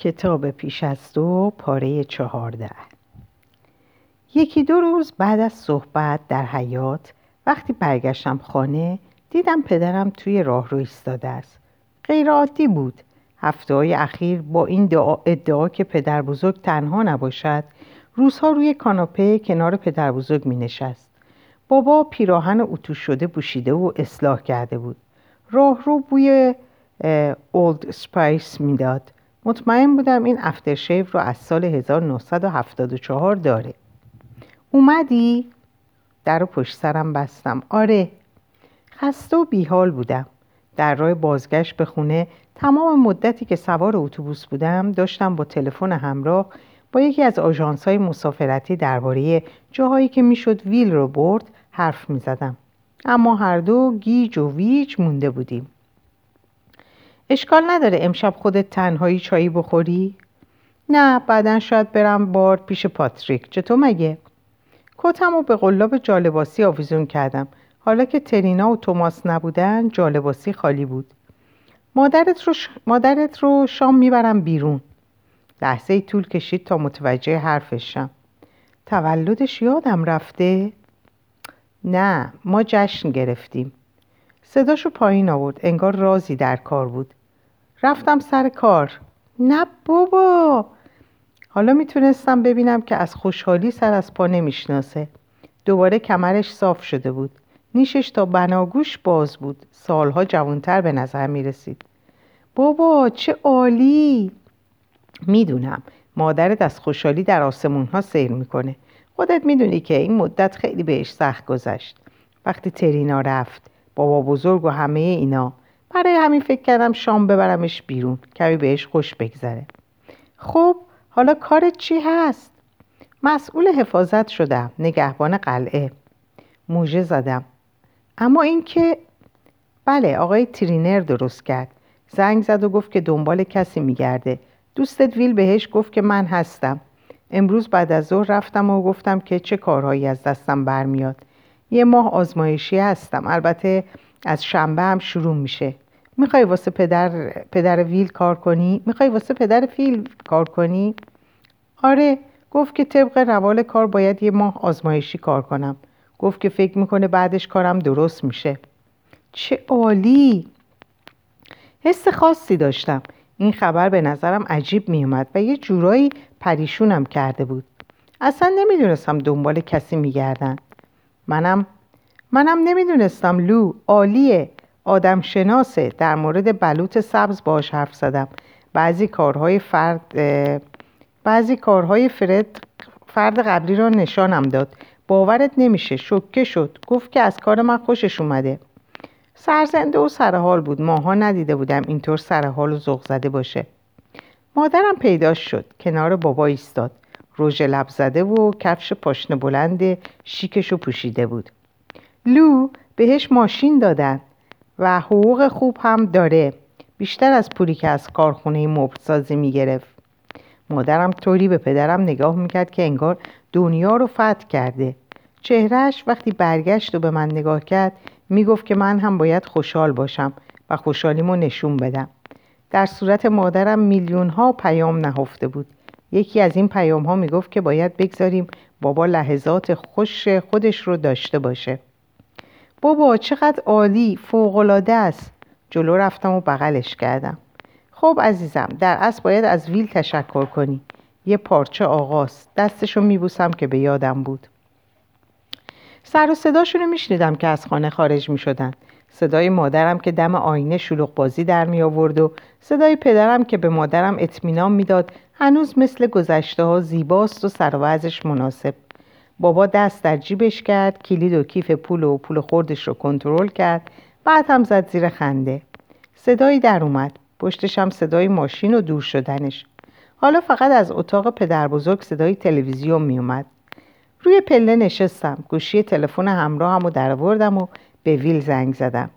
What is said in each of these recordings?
کتاب پیش از تو پاره چهارده. یکی دو روز بعد از صحبت در حیات وقتی برگشتم خانه دیدم پدرم توی راه رو ایستاده است. غیر بود. هفته های اخیر با این ادعا که پدر بزرگ تنها نباشد روزها روی کاناپه کنار پدر بزرگ می نشست بابا پیراهن اتو شده پوشیده و اصلاح کرده بود. راه رو بوی اولد سپایس می‌داد. مطمئن بودم این افترشیو رو از سال 1974 داره. اومدی؟ در رو پشت سرم بستم. آره. خسته و بیحال بودم. در راه بازگشت به خونه تمام مدتی که سوار اتوبوس بودم داشتم با تلفن همراه با یکی از آژانس های مسافرتی درباره جاهایی که می‌شد ویل رو برد حرف می زدم. اما هر دو گیج و ویج مونده بودیم. اشکال نداره امشب خودت تنهایی چایی بخوری؟ نه بعدا شاید برم بار پیش پاتریک. چطور مگه؟ کتم رو به قلاب جالباسی آویزون کردم. حالا که ترینا و توماس نبودن جالباسی خالی بود. مادرت رو, ش... مادرت رو شام می‌برم بیرون. لحظه ای طول کشید تا متوجه حرفشم تولدش یادم رفته؟ نه ما جشن گرفتیم. صداشو پایین آورد. انگار رازی در کار بود. رفتم سر کار. نه بابا. حالا می‌تونستم ببینم که از خوشحالی سر از پا نمی‌شناسه. دوباره کمرش صاف شده بود. نیشش تا بناگوش باز بود. سالها جوانتر به نظر می‌رسید. بابا چه عالی. می‌دونم. مادرت از خوشحالی در آسمون ها سیر می‌کنه. خودت می‌دونی که این مدت خیلی بهش سخت گذشت. وقتی ترینا رفت بابا بزرگ و همه اینا. برای همین فکر کردم شام ببرمش بیرون. کمی بهش خوش بگذره. خب حالا کارت چی هست؟ مسئول حفاظت شدم. نگهبان قلعه. موژه زدم. اما اینکه بله آقای ترینر درست کرد. زنگ زد و گفت که دنبال کسی میگرده. دوستت ویل بهش گفت که من هستم. امروز بعد از ظهر رفتم و گفتم که چه کارهایی از دستم برمیاد. یه ماه آزمایشی هستم. البته از شنبه هم شروع میشه. می‌خوای واسه پدر پدر ویل کار کنی؟ می‌خوای واسه پدر فیل کار کنی؟ آره گفت که طبق روال کار باید یه ماه آزمایشی کار کنم. گفت که فکر می‌کنه بعدش کارم درست میشه. چه عالی! حس خاصی داشتم. این خبر به نظرم عجیب میومد و یه جورایی پریشونم کرده بود. اصلا نمی‌دونستم دنبال کسی میگردن. منم منم نمی‌دونستم لو عالیه. آدم شناسه در مورد بلوط سبز باش حرف زدم. بعضی کارهای فرد بعضی کارهای فرد فرد قبلی را نشانم داد. باورت نمیشه. شکه شد. گفت که از کار من خوشش اومده. سرزنده و سرحال بود. ماها ندیده بودم اینطور سرحال و ذوق زده باشه. مادرم پیدا شد. کنار بابا ایستاد. رژ لب زده و کفش پاشنه بلند شیکشو پوشیده بود. لو بهش ماشین دادن و حقوق خوب هم داره. بیشتر از پولی که از کارخونه مبلسازی می‌گرفت. مادرم طوری به پدرم نگاه می‌کرد که انگار دنیا رو فتح کرده. چهرهش وقتی برگشت و به من نگاه کرد می‌گفت که من هم باید خوشحال باشم و خوشحالیمو نشون بدم. در صورت مادرم میلیون ها پیام نهفته بود. یکی از این پیام ها می‌گفت که باید بگذاریم بابا لحظات خوش خودش رو داشته باشه. بابا چقدر عالی فوقالعاده است. جلو رفتم و بغلش کردم. خب عزیزم در اصل باید از ویل تشکر کنی. یه پارچه آغاز. دستشو میبوسم که به یادم بود. سر و صداشونو میشنیدم که از خانه خارج می‌شدن. صدای مادرم که دم آینه شلوغ بازی در می آورد و صدای پدرم که به مادرم اطمینان می‌داد. هنوز مثل گذشته ها زیباست و سر مناسب. بابا دست در جیبش کرد کلید و کیف پول و پول خوردش رو کنترل کرد بعد هم زد زیر خنده. صدایی در اومد. پشتش هم صدای ماشین و دور شدنش. حالا فقط از اتاق پدر بزرگ صدای تلویزیون می اومد. روی پله نشستم. گوشی تلفن همراه هم و درآوردم و به ویل زنگ زدم.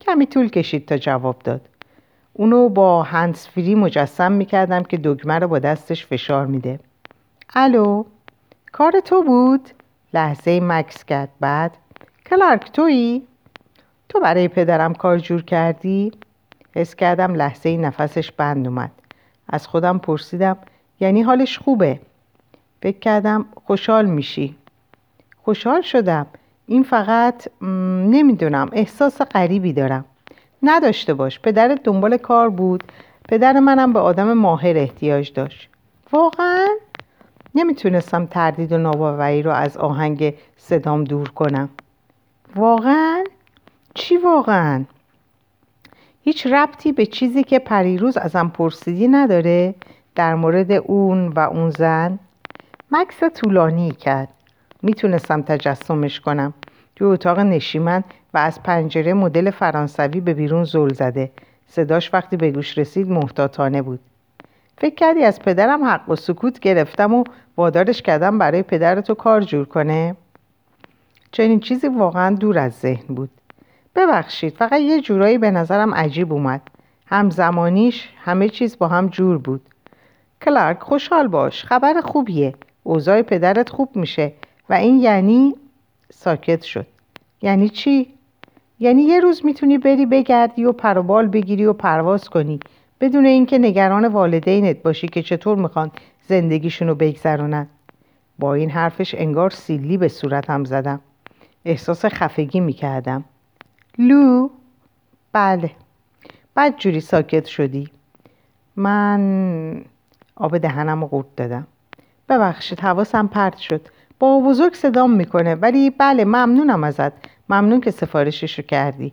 کمی طول کشید تا جواب داد. اونو با هندز فری مجسم می‌کردم که دگمه رو با دستش فشار میده. الو؟ کار تو بود؟ لحظه مکس کرد. بعد کلارک تویی؟ تو برای پدرم کار جور کردی؟ حس کردم لحظه نفسش بند اومد. از خودم پرسیدم یعنی حالش خوبه؟ فکر کردم خوشحال میشی. خوشحال شدم. این فقط نمی‌دونم. احساس غریبی دارم. نداشته باش. پدرت دنبال کار بود. پدر منم به آدم ماهر احتیاج داشت. واقعا؟ نمی‌تونستم تردید و ناباوری رو از آهنگ صدام دور کنم. واقعا؟ چی واقعا؟ هیچ ربطی به چیزی که پریروز ازم پرسیدی نداره در مورد اون و اون زن؟ مکس طولانی کرد. می‌تونستم تجسمش کنم. توی اتاق نشیمن و از پنجره مدل فرانسوی به بیرون زل زده. صداش وقتی به گوش رسید محتاطانه بود. فکر کردی از پدرم حق و سکوت گرفتم و وادارش کردم برای پدرتو کار جور کنه؟ چنین چیزی واقعا دور از ذهن بود. ببخشید فقط یه جورایی به نظرم عجیب اومد. همزمانیش همه چیز با هم جور بود. کلارک خوشحال باش. خبر خوبیه. اوضاع پدرت خوب میشه. و این یعنی ساکت شد. یعنی چی؟ یعنی یه روز می‌تونی بری بگردی و پروبال بگیری و پرواز کنی. بدون اینکه نگران والدینت باشی که چطور می‌خوان زندگیشونو بگذرونن. با این حرفش انگار سیلی به صورتم زدم. احساس خفگی می‌کردم. لو؟ بله. بعد جوری ساکت شدی. من آب دهنم رو قورت دادم. ببخشید حواسم پرت شد. با بزرگ صدام می‌کنه ولی بله ممنونم ازت. ممنون که سفارشش رو کردی.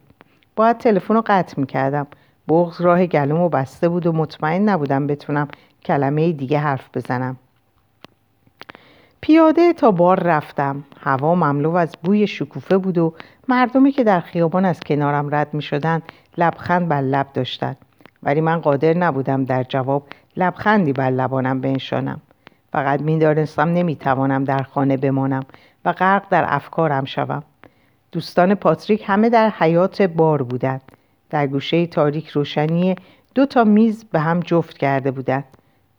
باید تلفن رو قطع می‌کردم. بغز راه گلومو بسته بود و مطمئن نبودم بتونم کلمه دیگه حرف بزنم. پیاده تا بار رفتم. هوا مملو از بوی شکوفه بود و مردمی که در خیابان از کنارم رد می شدن لبخند بر لب داشتند ولی من قادر نبودم در جواب لبخندی بر لبانم بنشانم. فقط می‌دانستم نمی‌توانم در خانه بمانم و غرق در افکارم شوم. دوستان پاتریک همه در حیات بار بودند. در گوشه تاریک روشنی دو تا میز به هم جفت کرده بودند.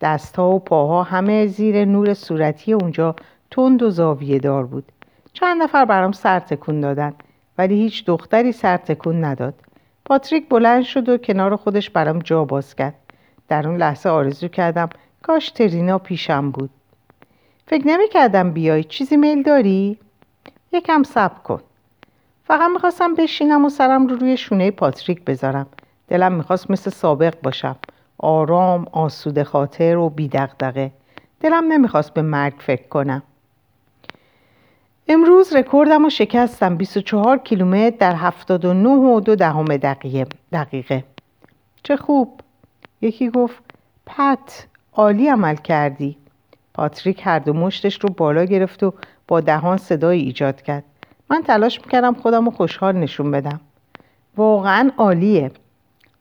دستها و پاها همه زیر نور صورتی اونجا تند و زاویه دار بود. چند نفر برام سر تکون دادن ولی هیچ دختری سر تکون نداد. پاتریک بلند شد و کنار خودش برام جا باز کرد. در اون لحظه آرزو کردم کاش ترینا پیشم بود. فکر نمی کردم بیای. چیزی میل داری؟ یکم صبر کن. فقط می‌خواستم بشینم و سرم رو روی شونه پاتریک بذارم. دلم می‌خواست مثل سابق باشم. آرام آسوده خاطر و بیدقدقه دلم نمی‌خواست به مرگ فکر کنم. امروز رکوردم رو شکستم. 24 کیلومتر در 79 و دو دهم دقیقه. دقیقه. چه خوب. یکی گفت پت عالی عمل کردی. پاتریک هر دو مشتش رو بالا گرفت و با دهان صدایی ایجاد کرد. من تلاش می‌کردم خودم رو خوشحال نشون بدم. واقعا عالیه.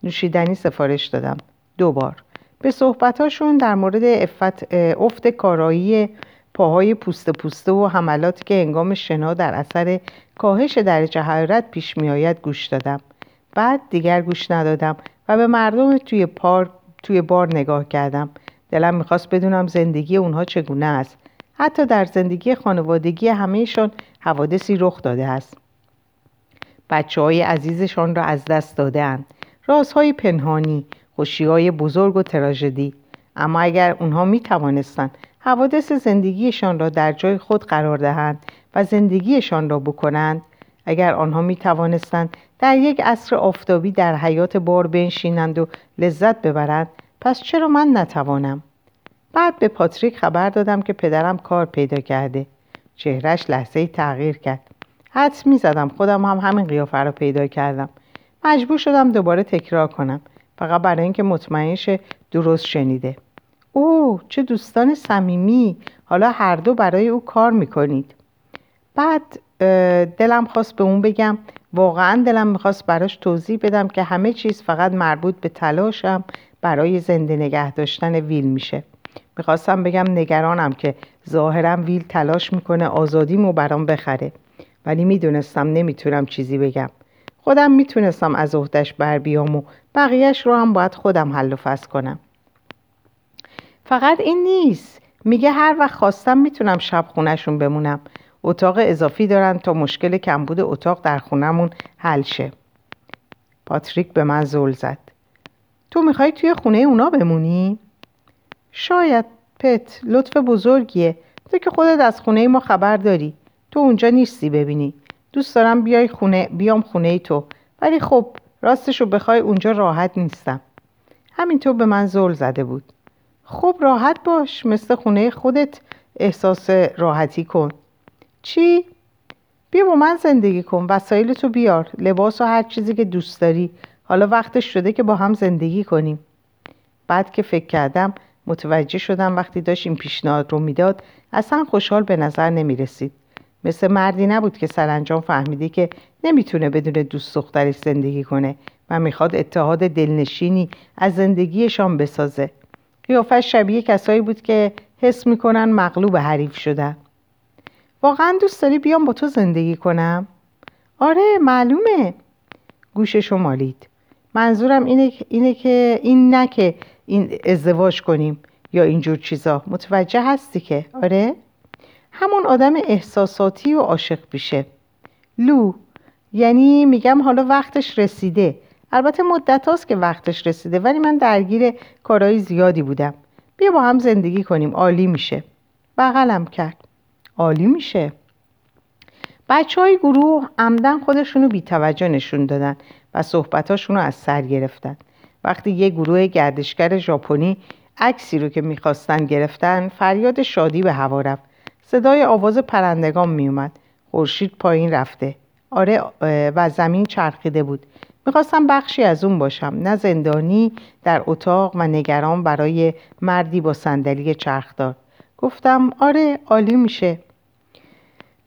نوشیدنی سفارش دادم. دوبار. به صحبتاشون در مورد افت, افت کارایی پاهای پوست پوسته و حملاتی که انگام شنا در اثر کاهش درجه حرارت پیش میآید گوش دادم. بعد دیگر گوش ندادم و به مردم توی پارک توی بار نگاه کردم. دلم می‌خواست بدونم زندگی اونها چگونه است. حتی در زندگی خانوادگی همهشان حوادثی رخ داده است. بچه های عزیزشان را از دست دادهاند. رازهای پنهانی خوشی بزرگ و تراژدی. اما اگر اونها می توانستند حوادث زندگیشان را در جای خود قرار دهند و زندگیشان را بکنند اگر آنها می توانستند در یک عصر آفتابی در حیات بار بنشینند و لذت ببرند پس چرا من نتوانم؟ بعد به پاتریک خبر دادم که پدرم کار پیدا کرده. چهرش لحظه تغییر کرد. حدس می زدم خودم هم همین قیافه را پیدا کردم. مجبور شدم دوباره تکرار کنم. فقط برای اینکه مطمئنش درست شنیده. او چه دوستان صمیمی. حالا هر دو برای او کار می‌کنید. بعد دلم خواست به اون بگم. واقعا دلم می‌خواست براش توضیح بدم که همه چیز فقط مربوط به تلاشم برای زنده نگه داشتن ویل میشه. می‌خواستم بگم نگرانم که ظاهرم ویل تلاش می‌کنه آزادیمو برام بخره. ولی می‌دونستم نمی‌تونم چیزی بگم. خودم می‌تونستم از عهدش بر بیام و بقیهش رو هم باید خودم حل و فصل کنم. فقط این نیست. میگه هر وقت خواستم می‌تونم شب خونشون بمونم. اتاق اضافی دارن تا مشکل کمبود اتاق در خونمون حل شه. پاتریک به من زل زد. تو می‌خوای توی خونه اونا بمونی؟ شاید پت لطف بزرگیه. تو که خودت از خونه ما خبر داری. تو اونجا نیستی ببینی. دوست دارم بیای خونه بیام خونه تو. ولی خب راستش رو بخوای اونجا راحت نیستم. همینطور به من زل زده بود. خب راحت باش. مثل خونه خودت احساس راحتی کن. چی؟ بیا با من زندگی کن. وسایل تو بیار. لباس و هر چیزی که دوست داری. حالا وقتش شده که با هم زندگی کنیم. بعد که فکر کردم متوجه شدم وقتی داشت این پیشنهاد رو می‌داد اصلا خوشحال به نظر نمی رسید مثل مردی نبود که سرانجام فهمیدی که نمی‌تونه بدون دوست دخترش زندگی کنه و می‌خواد اتحاد دلنشینی از زندگیشان بسازه. قیافش شبیه کسایی بود که حس می‌کنن مغلوب حریف شدن. واقعا دوست داری بیام با تو زندگی کنم؟ آره معلومه. گوششو مالید. منظورم اینه, اینه که این نه که این ازدواج کنیم یا اینجور چیزا. متوجه هستی که؟ آره؟ همون آدم احساساتی و عاشق بیشه لو یعنی میگم حالا وقتش رسیده. البته مدت هاست که وقتش رسیده ولی من درگیر کارهای زیادی بودم. بیا با هم زندگی کنیم عالی میشه. بغلم کرد. عالی میشه. بچه های گروه عمدن خودشونو بیتوجه نشون دادن و صحبتاشونو از سر گرفتن. وقتی یه گروه گردشگر ژاپنی عکسی رو که می‌خواستن گرفتن فریاد شادی به هوا رفت. صدای آواز پرندگان میومد خورشید پایین رفته. آره و زمین چرخیده بود. می‌خواستم بخشی از اون باشم. نه زندانی در اتاق و نگران برای مردی با صندلی چرخدار. گفتم آره عالی میشه.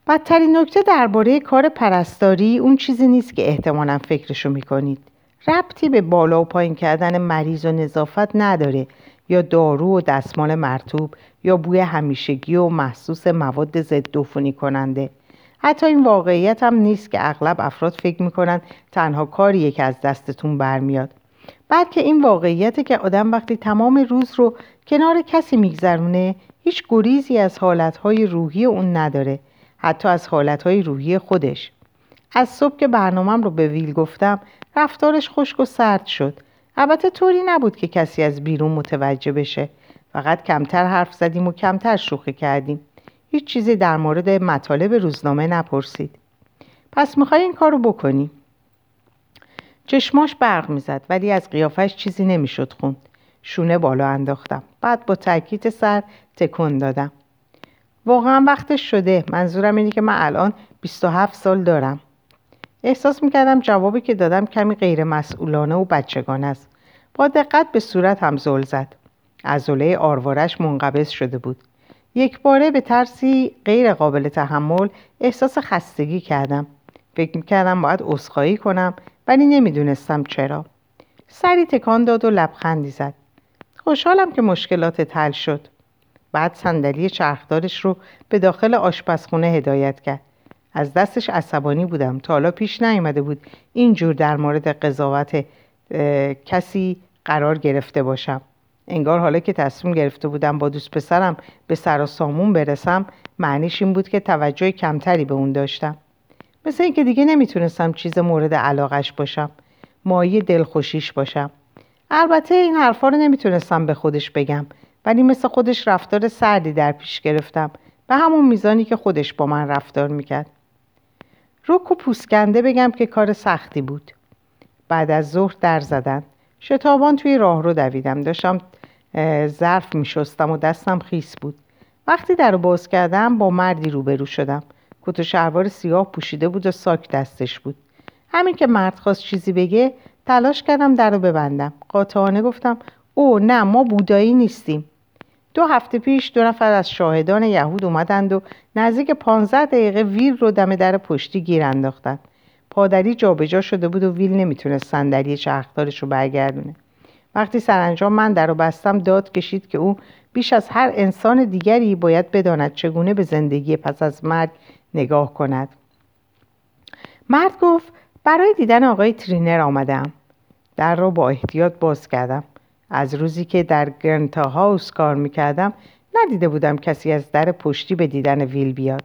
بدترین نکته درباره کار پرستاری اون چیزی نیست که احتمالا فکرشو می‌کنید. ربطی به بالا و پایین کردن مریض و نظافت نداره. یا دارو و دستمال مرتوب یا بوی همیشگی و محسوس مواد ضد عفونی کننده. حتی این واقعیت هم نیست که اغلب افراد فکر می‌کنن تنها کاریه که از دستتون برمیاد. بلکه این واقعیت که آدم وقتی تمام روز رو کنار کسی میگذرونه هیچ گریزی از حالتهای روحی اون نداره. حتی از حالتهای روحی خودش. از صبح که برنامهم رو به ویل گفتم رفتارش خشک و سرد شد. البته طوری نبود که کسی از بیرون متوجه بشه. فقط کمتر حرف زدیم و کمتر شوخی کردیم. هیچ چیزی در مورد مطالب روزنامه نپرسید. پس می‌خوای این کار رو بکنی؟ چشماش برق می‌زد ولی از قیافش چیزی نمی‌شد خوند. شونه بالا انداختم. بعد با تاکید سر تکون دادم. واقعا وقتش شده. منظورم اینه که من الان 27 سال دارم. احساس می‌کردم جوابی که دادم کمی غیر مسئولانه و بچگانه است. با دقت به صورت هم زل زد. عضله آروارش منقبض شده بود. یک باره به ترسی غیر قابل تحمل احساس خستگی کردم. فکر می‌کردم باید عذرخواهی کنم ولی نمی‌دونستم چرا. سری تکان داد و لبخندی زد. خوشحالم که مشکلات حل شد. بعد صندلی چرخدارش رو به داخل آشپزخونه هدایت کرد. از دستش عصبانی بودم تا حالا پیش نیامده بود اینجور در مورد قضاوت کسی قرار گرفته باشم. انگار حالا که تصمیم گرفته بودم با دوست پسرم به سر و سامون برسم معنیش این بود که توجه کمتری به اون داشتم. مثل اینکه دیگه نمی‌تونستم چیز مورد علاقش باشم مایه دلخوشیش باشم. البته این حرفا رو نمی‌تونستم به خودش بگم ولی مثل خودش رفتار سردی در پیش گرفتم. به همون میزانی که خودش با من رفتار می‌کرد. رک و پوسکنده بگم که کار سختی بود. بعد از ظهر در زدن. شتابان توی راه رو دویدم. داشتم ظرف می شستم و دستم خیس بود. وقتی در رو باز کردم با مردی روبرو شدم. کت و شلوار سیاه پوشیده بود و ساک دستش بود. همین که مرد خواست چیزی بگه تلاش کردم در رو ببندم. قاطعانه گفتم او نه ما بودایی نیستیم. دو هفته پیش دو نفر از شاهدان یهود اومدند و نزدیک پانزده دقیقه ویل رو دم در پشتی گیر انداختند. پادری جابجا شده بود و ویل نمی‌تونست صندلی چرخدارش رو برگردونه. وقتی سرانجام من در رو بستم داد کشید که او بیش از هر انسان دیگری باید بداند چگونه به زندگی پس از مرگ نگاه کند. مرد گفت برای دیدن آقای ترینر آمدم. در رو با احتیاط باز کردم. از روزی که در گرنتا هاوس کار می‌کردم ندیده بودم کسی از در پشتی به دیدن ویل بیاد.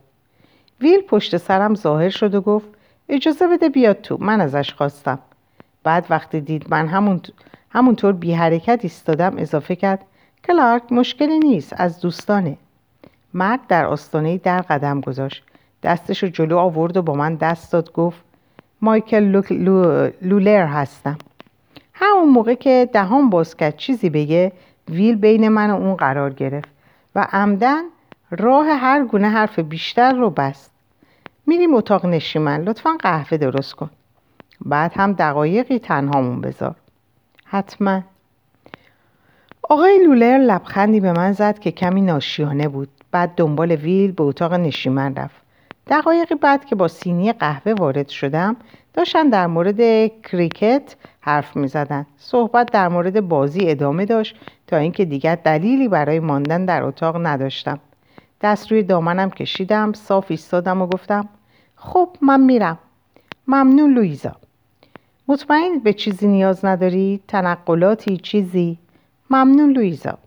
ویل پشت سرم ظاهر شد و گفت اجازه بده بیاد تو من ازش خواستم. بعد وقتی دید من همون همونطور بی حرکت ایستادم اضافه کرد کلارک مشکلی نیست از دوستانه. مرد در آستانه در قدم گذاشت دستشو جلو آورد و با من دست داد گفت مایکل لولر هستم. همون موقع که دهان باز کرد چیزی بگه ویل بین من و اون قرار گرفت و عمدن راه هر گونه حرف بیشتر رو بست. میریم اتاق نشیمن. لطفا قهوه درست کن. بعد هم دقایقی تنهامون بذار. حتما. آقای لولر لبخندی به من زد که کمی ناشیانه بود. بعد دنبال ویل به اتاق نشیمن رفت. دقایقی بعد که با سینی قهوه وارد شدم داشتن در مورد کریکت حرف می زدن. صحبت در مورد بازی ادامه داشت تا اینکه دیگر دلیلی برای ماندن در اتاق نداشتم. دست روی دامنم کشیدم صاف ایستادم و گفتم خب من میرم. ممنون لویزا مطمئن به چیزی نیاز نداری؟ تنقلاتی؟ چیزی؟ ممنون لویزا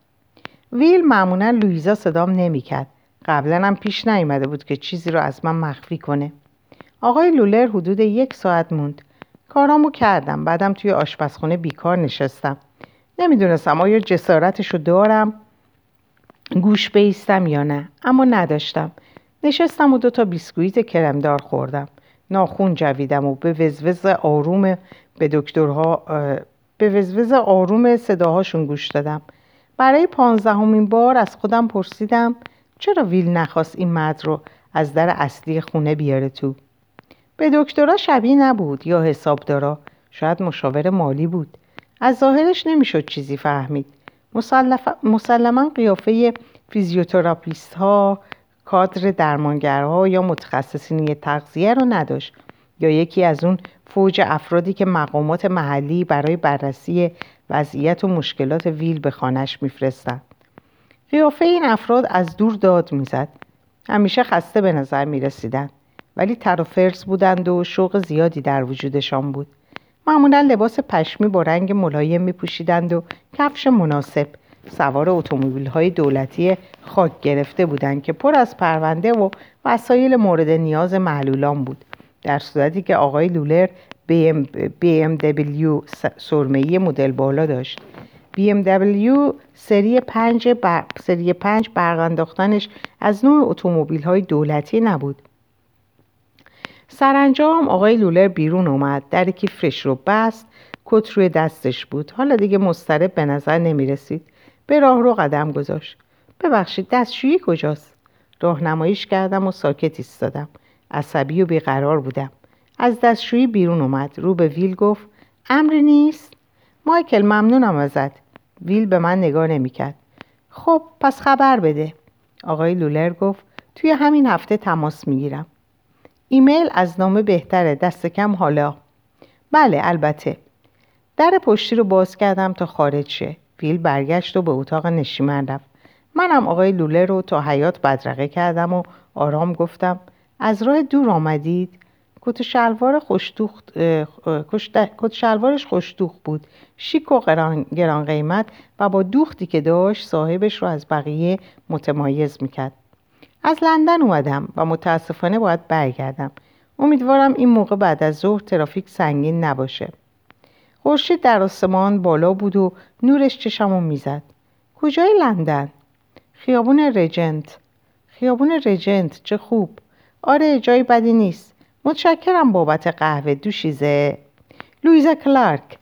ویل معمولا لویزا صدام نمی‌کرد. قبلا هم پیش نیامده بود که چیزی رو از من مخفی کنه. آقای لولر حدود یک ساعت موند. کارامو کردم. بعدم توی آشپزخونه بیکار نشستم. نمی‌دونستم آیا جسارتشو دارم گوش بیستم یا نه. اما نداشتم. نشستم و دو تا بیسکویت کرمدار خوردم. ناخون جویدم و به وزوز آروم به دکترها به وزوز آروم صداهاشون گوش دادم. برای پانزدهمین بار از خودم پرسیدم چرا ویل نخواست این مرد رو از در اصلی خونه بیاره تو؟ به دکترا شبیه نبود یا حسابدارا. شاید مشاور مالی بود. از ظاهرش نمی‌شد چیزی فهمید. مسلما قیافه فیزیوتراپیست ها کادر درمانگرها یا متخصصین تغذیه رو نداشت. یا یکی از اون فوج افرادی که مقامات محلی برای بررسی وضعیت و مشکلات ویل به خانه‌ش میفرستند قیافه این افراد از دور داد می‌زد. همیشه خسته به نظر می رسیدن. ولی تر و فرس بودند و شوق زیادی در وجودشان بود. معمولا لباس پشمی با رنگ ملایم می پوشیدند و کفش مناسب سوار اتومبیل های دولتی خاک گرفته بودند که پر از پرونده و وسایل مورد نیاز معلولان بود. در صورتی که آقای لولر BMW سرمهی مدل بالا داشت. BMW سری پنج, بر... سری پنج برق از نوع اتومبیل های دولتی نبود. سرانجام آقای لولر بیرون اومد. در کیفش رو بست. کت روی دستش بود. حالا دیگه مسترب به نظر نمی رسید به راه رو قدم گذاشت. ببخشید دستشویی کجاست؟ راهنماییش کردم و ساکت ایستادم. عصبی و بیقرار بودم. از دستشویی بیرون اومد. رو به ویل گفت امری نیست؟ مایکل ممنونم ازت. ویل به من نگاه نمی‌کرد. خب پس خبر بده. آقای لولر گفت توی همین هفته تماس می‌گیرم. ایمیل از نامه بهتره دست کم حالا. بله البته. در پشتی رو باز کردم تا خارج شه. ویل برگشت و به اتاق نشیمن رفت. منم آقای لولر رو تا حیات بدرقه کردم و آرام گفتم از راه دور آمدید؟ کت شلوار کت شلوارش خوشدوخ بود. شیک و گران قیمت و با دوختی که داشت صاحبش رو از بقیه متمایز می‌کرد. از لندن اومدم و متاسفانه باید برگردم. امیدوارم این موقع بعد از ظهر ترافیک سنگین نباشه. خورشید در آسمان بالا بود و نورش چشمو می‌زد. کجای لندن؟ خیابون رجنت. خیابون رجنت چه خوب. آره جای بدی نیست. متشکرم بابت قهوه دوشیزه. لویزا کلارک.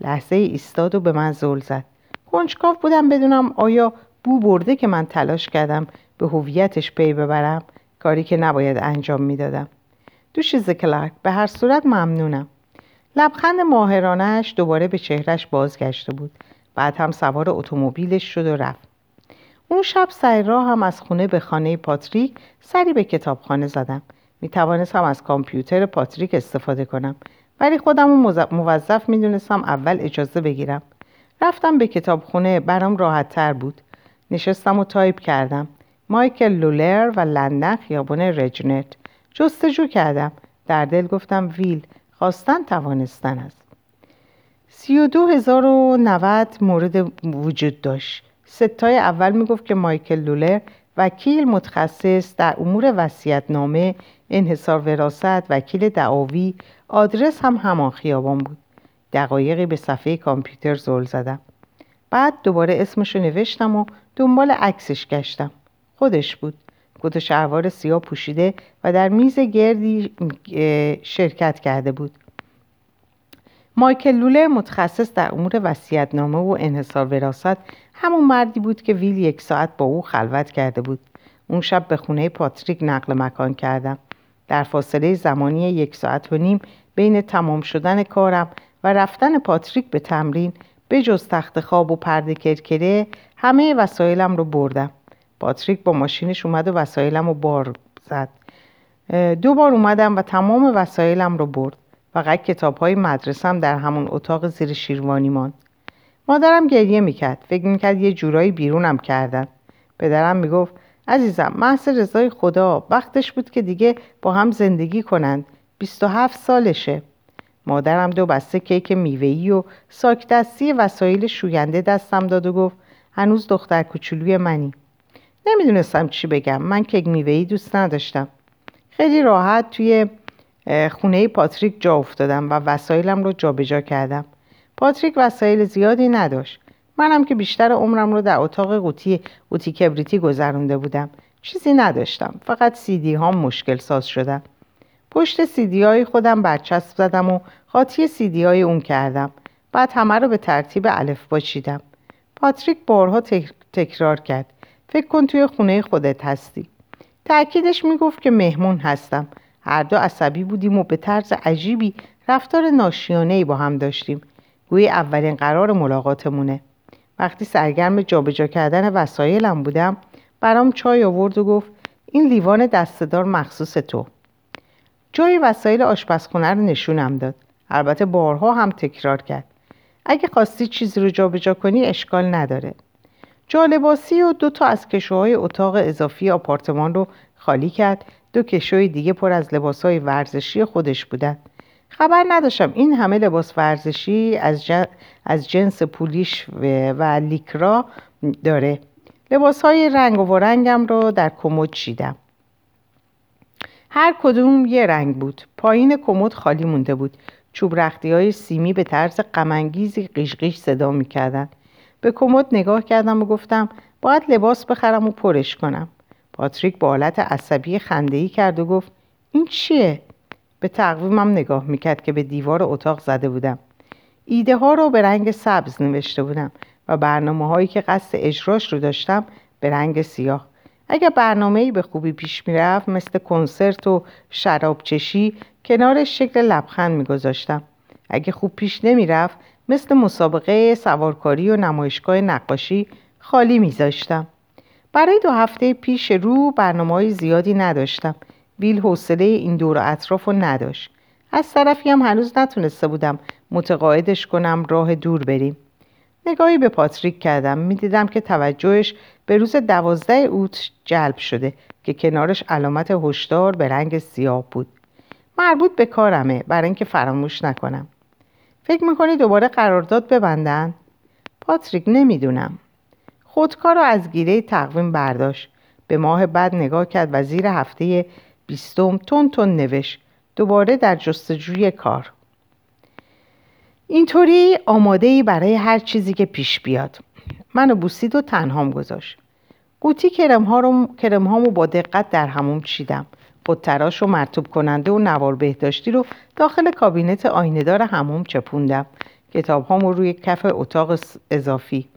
لحظه ایستاد و به من زل زد. کنجکاو بودم بدونم آیا بو برده که من تلاش کردم به هویتش پی ببرم کاری که نباید انجام می‌دادم. دوشیز کلارک به هر صورت ممنونم. لبخند ماهرانش دوباره به چهرش بازگشته بود. بعد هم سوار اتومبیلش شد و رفت. اون شب سر راه هم از خونه به خانه پاتریک سری به کتابخانه زدم. می توانستم از کامپیوتر پاتریک استفاده کنم. ولی خودم موظف می دونستم اول اجازه بگیرم. رفتم به کتابخونه برام راحت تر بود. نشستم و تایپ کردم. مایکل لولر و لندن خیابان رجنت جستجو کردم. در دل گفتم ویل خواستن توانستن است. سی و دو هزار و نود مورد وجود داشت. سه تای اول می‌گفت که مایکل لولر وکیل متخصص در امور وسیعتنامه انحصار وراست وکیل دعاوی آدرس هم همان خیابان بود. دقایقی به صفحه کامپیوتر زل زدم. بعد دوباره اسمشو نوشتم و دنبال عکسش گشتم. خودش بود. کت شلوار سیاه پوشیده و در میز گردی شرکت کرده بود. مایکل لولر متخصص در امور وسیعتنامه و انحصار وراست همون مردی بود که ویل یک ساعت با او خلوت کرده بود. اون شب به خونه پاتریک نقل مکان کردم. در فاصله زمانی یک ساعت و نیم بین تمام شدن کارم و رفتن پاتریک به تمرین به جز تخت خواب و پرده کرکره همه وسایلم رو بردم. پاتریک با ماشینش اومد و وسایلم رو بار زد. دو بار اومدم و تمام وسایلم رو برد. فقط کتاب های مدرسم در همون اتاق زیر شیروانی ماند. مادرم گریه می‌کرد. فکر می‌کرد یه جورایی بیرونم کردن. پدرم می‌گفت عزیزم محض رضای خدا وقتش بود که دیگه با هم زندگی کنند. 27 سالشه. مادرم دو بسته کیک میوهی و ساک دستی وسایل شوینده دستم داد و گفت هنوز دختر کوچولوی منی. نمی‌دونستم چی بگم. من کیک میوهی دوست نداشتم. خیلی راحت توی خونه پاتریک جا افتادم و وسایلم رو جابجا کردم. پاتریک وسایل زیادی نداشت. منم که بیشتر عمرم رو در اتاق قوطی قوطی کبریتی گذرونده بودم. چیزی نداشتم. فقط سیدی ها مشکل ساز شدن. پشت سیدی های خودم برچسب زدم و خاطی سیدی های اون کردم. بعد همه رو به ترتیب الف باشیدم پاتریک بارها تکرار کرد. فکر کن توی خونه خودت هستی. تأکیدش می‌گفت که مهمون هستم. هر دو عصبی بودیم و به طرز عجیبی رفتار ناشیانه با هم داشتیم. گویی اولین قرار ملاقاتمونه. وقتی سرگرم جابجا کردن وسایلم بودم برام چای آورد و گفت این لیوان دستدار مخصوص تو. جای وسایل آشپزخونه رو نشونم داد. البته بارها هم تکرار کرد. اگه خواستی چیزی رو جابجا کنی اشکال نداره. جالباسی و دو تا از کشوهای اتاق اضافی آپارتمان رو خالی کرد. دو کشوی دیگه پر از لباسهای ورزشی خودش بودن. خبر نداشتم این همه لباس ورزشی از, از جنس پولیش و, لیکرا داره. لباس های رنگ و رنگم رو در کمد چیدم. هر کدوم یه رنگ بود. پایین کمد خالی مونده بود. چوب رختی های سیمی به طرز غمانگیزی قیش صدا می‌کردن. به کمد نگاه کردم و گفتم باید لباس بخرم و پرش کنم. پاتریک با حالت عصبی خندهی کرد و گفت این چیه؟ به تقویمم نگاه می‌کرد که به دیوار اتاق زده بودم. ایده ها رو به رنگ سبز نوشته بودم و برنامه هایی که قصد اجراش رو داشتم به رنگ سیاه. اگر برنامه به خوبی پیش می‌رفت مثل کنسرت و شرابچشی کنارش شکل لبخند میگذاشتم. اگه خوب پیش نمی‌رفت مثل مسابقه سوارکاری و نمایشگاه نقاشی خالی میذاشتم. برای دو هفته پیش رو برنامه های زیادی نداشتم. بیل حوصله این دور و اطراف رو نداشت. از طرفی هم هنوز نتونسته بودم متقاعدش کنم راه دور بریم. نگاهی به پاتریک کردم. می‌دیدم که توجهش به روز دوازده اوت جلب شده که کنارش علامت هشدار به رنگ سیاه بود. مربوط به کارمه برای اینکه فراموش نکنم. فکر می‌کنی دوباره قرارداد ببندن؟ پاتریک نمی‌دونم. خودکار رو از گیره تقویم برداشت. به ماه بعد نگاه کرد و زیر هفته بیستم تون تون نوشت. دوباره در جستجوی کار. اینطوری آماده ای برای هر چیزی که پیش بیاد. منو بوسید و تنهام گذاشت. قوطی کرم, ها رو، کرم هامو با دقت در هموم چیدم. خودتراش و مرتوب کننده و نوار بهداشتی رو داخل کابینت آیندار هموم چپوندم. کتاب هامو روی کف اتاق اضافی.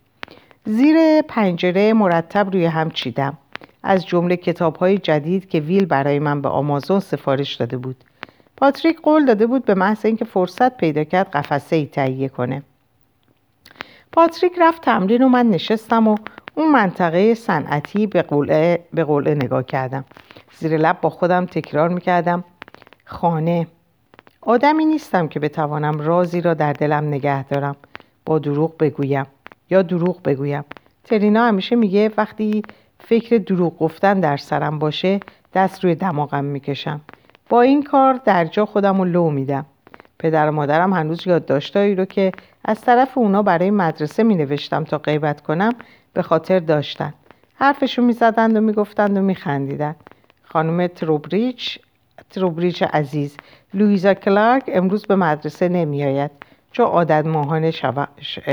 زیر پنجره مرتب روی هم چیدم. از جمله کتاب های جدید که ویل برای من به آمازون سفارش داده بود. پاتریک قول داده بود به محض اینکه فرصت پیدا کرد قفسه ای تهیه کنه. پاتریک رفت تمرین و من نشستم و اون منطقه صنعتی به قوله, به قوله نگاه کردم. زیر لب با خودم تکرار می‌کردم خانه آدمی نیستم که بتوانم رازی را در دلم نگه دارم. با دروغ بگویم یا دروغ بگویم. ترینا همیشه میگه وقتی فکر دروغ گفتن در سرم باشه دست روی دماغم می‌کشم. با این کار در جا خودم رو لو میدم. پدر و مادرم هنوز یادداشتهایی رو که از طرف اونا برای مدرسه می نوشتم تا غیبت کنم به خاطر داشتن. حرفشو می زدند و می گفتند و می. خانم تروبریچ تروبریچ عزیز. لویزا کلارک امروز به مدرسه نمی آید چو عادت ماهانه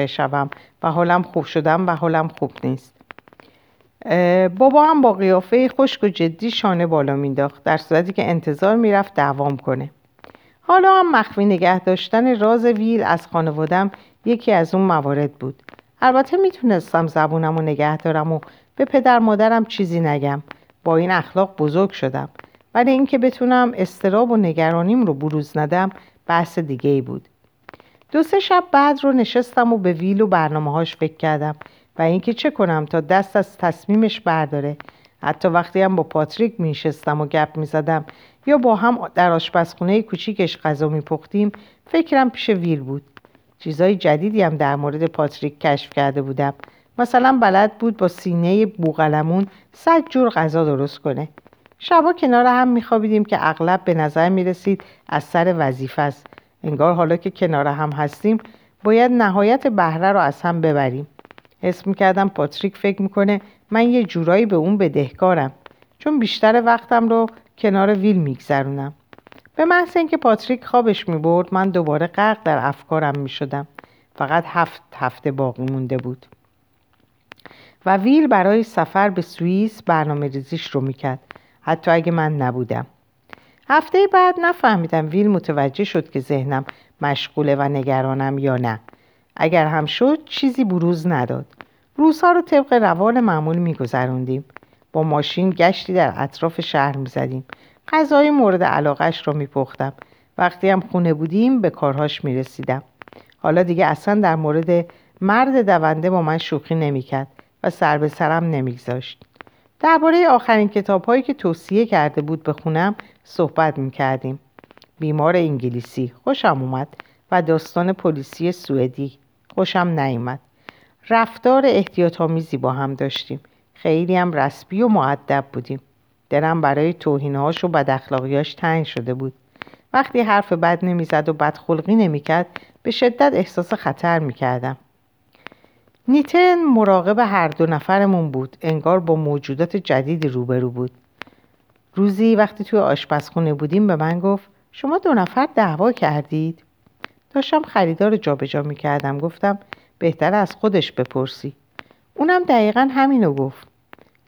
شوم و حالم خوب شدم و حالم خوب نیست. بابا هم با قیافه خشک و جدی شانه بالا مینداخت در صورتی که انتظار می‌رفت دوام کنه. حالا هم مخفی نگه داشتن راز ویل از خانوادم یکی از اون موارد بود. البته می‌تونستم زبونم و نگه دارم و به پدر مادرم چیزی نگم. با این اخلاق بزرگ شدم. ولی اینکه بتونم استراب و نگرانیم رو بروز ندم بحث دیگه ای بود. دو سه شب بعد رو نشستم و به ویل و برنامه هاش فکر کردم و اینکه چه کنم تا دست از تصمیمش برداره. حتی وقتی هم با پاتریک می و گپ می زدم یا با هم در آشپزخونه کوچیکش غذا می پختیم فکرم پیش ویل بود. چیزای جدیدی هم در مورد پاتریک کشف کرده بودم. مثلا بلد بود با سینه بوغلمون صد جور غذا درست کنه. شبا کنار هم میخوابیدیم که اغلب به نظر می‌رسید از سر وظیفه است. انگار حالا که کنار هم هستیم باید نهایت بهره رو از هم ببریم. حس می‌کردم پاتریک فکر می‌کنه من یه جورایی به اون بدهکارم چون بیشتر وقتم رو کنار ویل میگذرونم. به محض اینکه پاتریک خوابش می‌برد من دوباره غرق در افکارم می‌شدم. فقط هفت هفته باقی مونده بود. و ویل برای سفر به سوئیس برنامه ریزیش رو می‌کرد. حتی اگه من نبودم. هفته بعد نفهمیدم ویل متوجه شد که ذهنم مشغوله و نگرانم یا نه. اگر هم شد چیزی بروز نداد. روزها رو طبق روال معمول میگذروندیم. با ماشین گشتی در اطراف شهر می‌زدیم. غذای مورد علاقش رو میپختم. وقتی هم خونه بودیم به کارهاش می‌رسیدم. حالا دیگه اصلا در مورد مرد دونده با من شوخی نمی‌کرد. و سر به سرم نمیگذاشت. درباره آخرین کتاب هایی که توصیه کرده بود به خونم صحبت می‌کردیم. بیمار انگلیسی خوشم اومد و داستان پلیسی سوئدی خوشم نیومد. رفتار احتیاط آمیزی با هم داشتیم. خیلی هم رسبی و معدب بودیم. دلم برای توهینهاش و بد اخلاقیاش تنگ شده بود. وقتی حرف بد نمی‌زد و بدخلقی نمی‌کرد به شدت احساس خطر می‌کردم. نیتن مراقب هر دو نفرمون بود. انگار با موجودات جدیدی روبرو بود. روزی وقتی توی آشپزخونه بودیم به من گفت شما دو نفر دعوا کردید؟ داشتم خریدار رو جابجا می‌کردم. گفتم بهتر از خودش بپرسی. اونم دقیقا همینو گفت.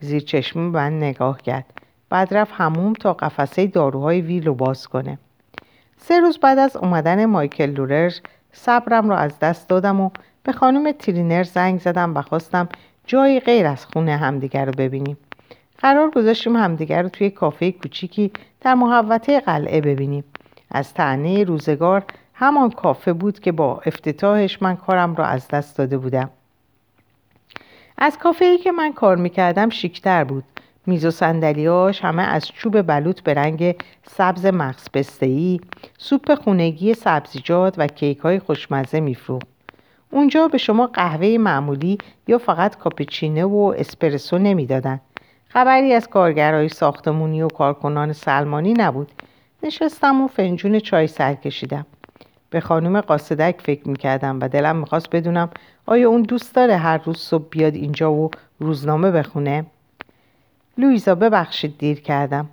زیر چشم من نگاه کرد. بعد رفت هموم تا قفسه داروهای ویل رو باز کنه. سه روز بعد از اومدن مایکل لورر صبرم رو از دست دادم و به خانم ترینر زنگ زدم و خواستم جایی غیر از خونه همدیگر رو ببینیم. قرار گذاشتیم همدیگر رو توی کافه کوچیکی در محوطه قلعه ببینیم. از تعنی روزگار همان کافه بود که با افتتاحش من کارم را از دست داده بودم. از کافه ای که من کار می‌کردم شیکتر بود. میز و سندلیاش همه از چوب بلوط به رنگ سبز مغز ای سوپ خونگی سبزیجات و کیک های خوشمزه میفروخت. اونجا به شما قهوه معمولی یا فقط کاپچینه و اسپرسو نمی‌دادن. خبری از کارگرای ساختمونی و کارکنان سلمانی نبود. نشستم و فنجون چای سر کشیدم. به خانم قاصدک فکر می‌کردم و دلم می‌خواست بدونم آیا اون دوست داره هر روز صبح بیاد اینجا و روزنامه بخونه؟ لویزا ببخشید دیر کردم.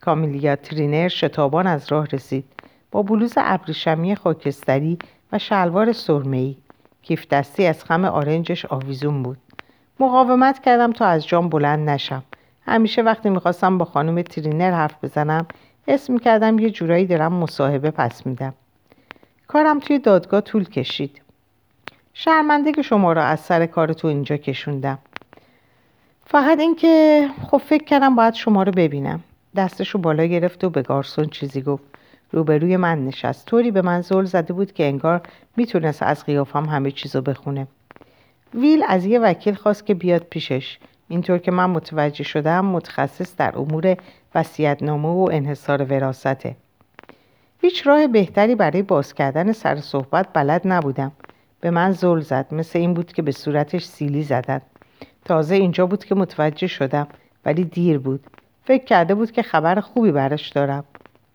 کامیلیا ترینر شتابان از راه رسید. با بلوز ابریشمی خاکستری و شلوار سرمه‌ای. کیف دستی از خم آرنجش آویزون بود. مقاومت کردم تا از جام بلند نشم. همیشه وقتی می‌خواستم با خانم ترینر حرف بزنم اسم می‌کردم یه جورایی دارم مصاحبه پس میدم. کارم توی دادگاه طول کشید. شرمنده که شما را از سر کار تو اینجا کشوندم. فقط اینکه خب فکر کردم باید شما رو ببینم. دستشو بالا گرفت و به گارسون چیزی گفت. روبروی من نشست. طوری به من زل زده بود که انگار می‌تونست از قیافم همه چیزو بخونه. ویل از یه وکیل خواست که بیاد پیشش. اینطور که من متوجه شدم متخصص در امور وسیعتنامه و انحصار وراسته هیچ راه بهتری برای باز کردن سر صحبت بلد نبودم. به من زل زد مثل این بود که به صورتش سیلی زدن. تازه اینجا بود که متوجه شدم ولی دیر بود. فکر کرده بود که خبر خوبی برش دارم.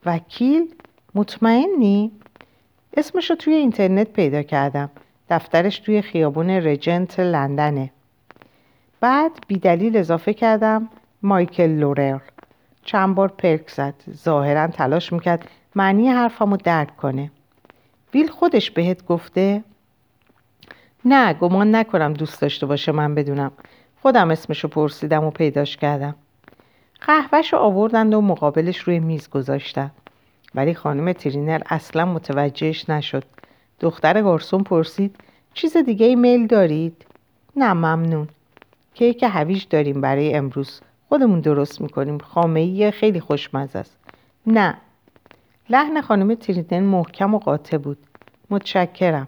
وکیل مطمئنی؟ اسمش رو توی اینترنت پیدا کردم. دفترش توی خیابون رجنت لندنه. بعد بیدلیل اضافه کردم مایکل لورر چند بار پرک زد. ظاهرا تلاش می‌کرد معنی حرفم رو درک کنه. ویل خودش بهت گفته؟ نه گمان نکنم دوست داشته باشه من بدونم. خودم اسمشو پرسیدم و پیداش کردم. قهوهش آوردند و مقابلش روی میز گذاشتن. ولی خانم ترینر اصلا متوجهش نشد. دختر گارسون پرسید چیز دیگه ای میل دارید؟ نه ممنون. کیک هویج داریم برای امروز. خودمون درست می‌کنیم. خامه خیلی خوشمزه است. نه. لحن خانم ترینر محکم و قاطع بود. متشکرم.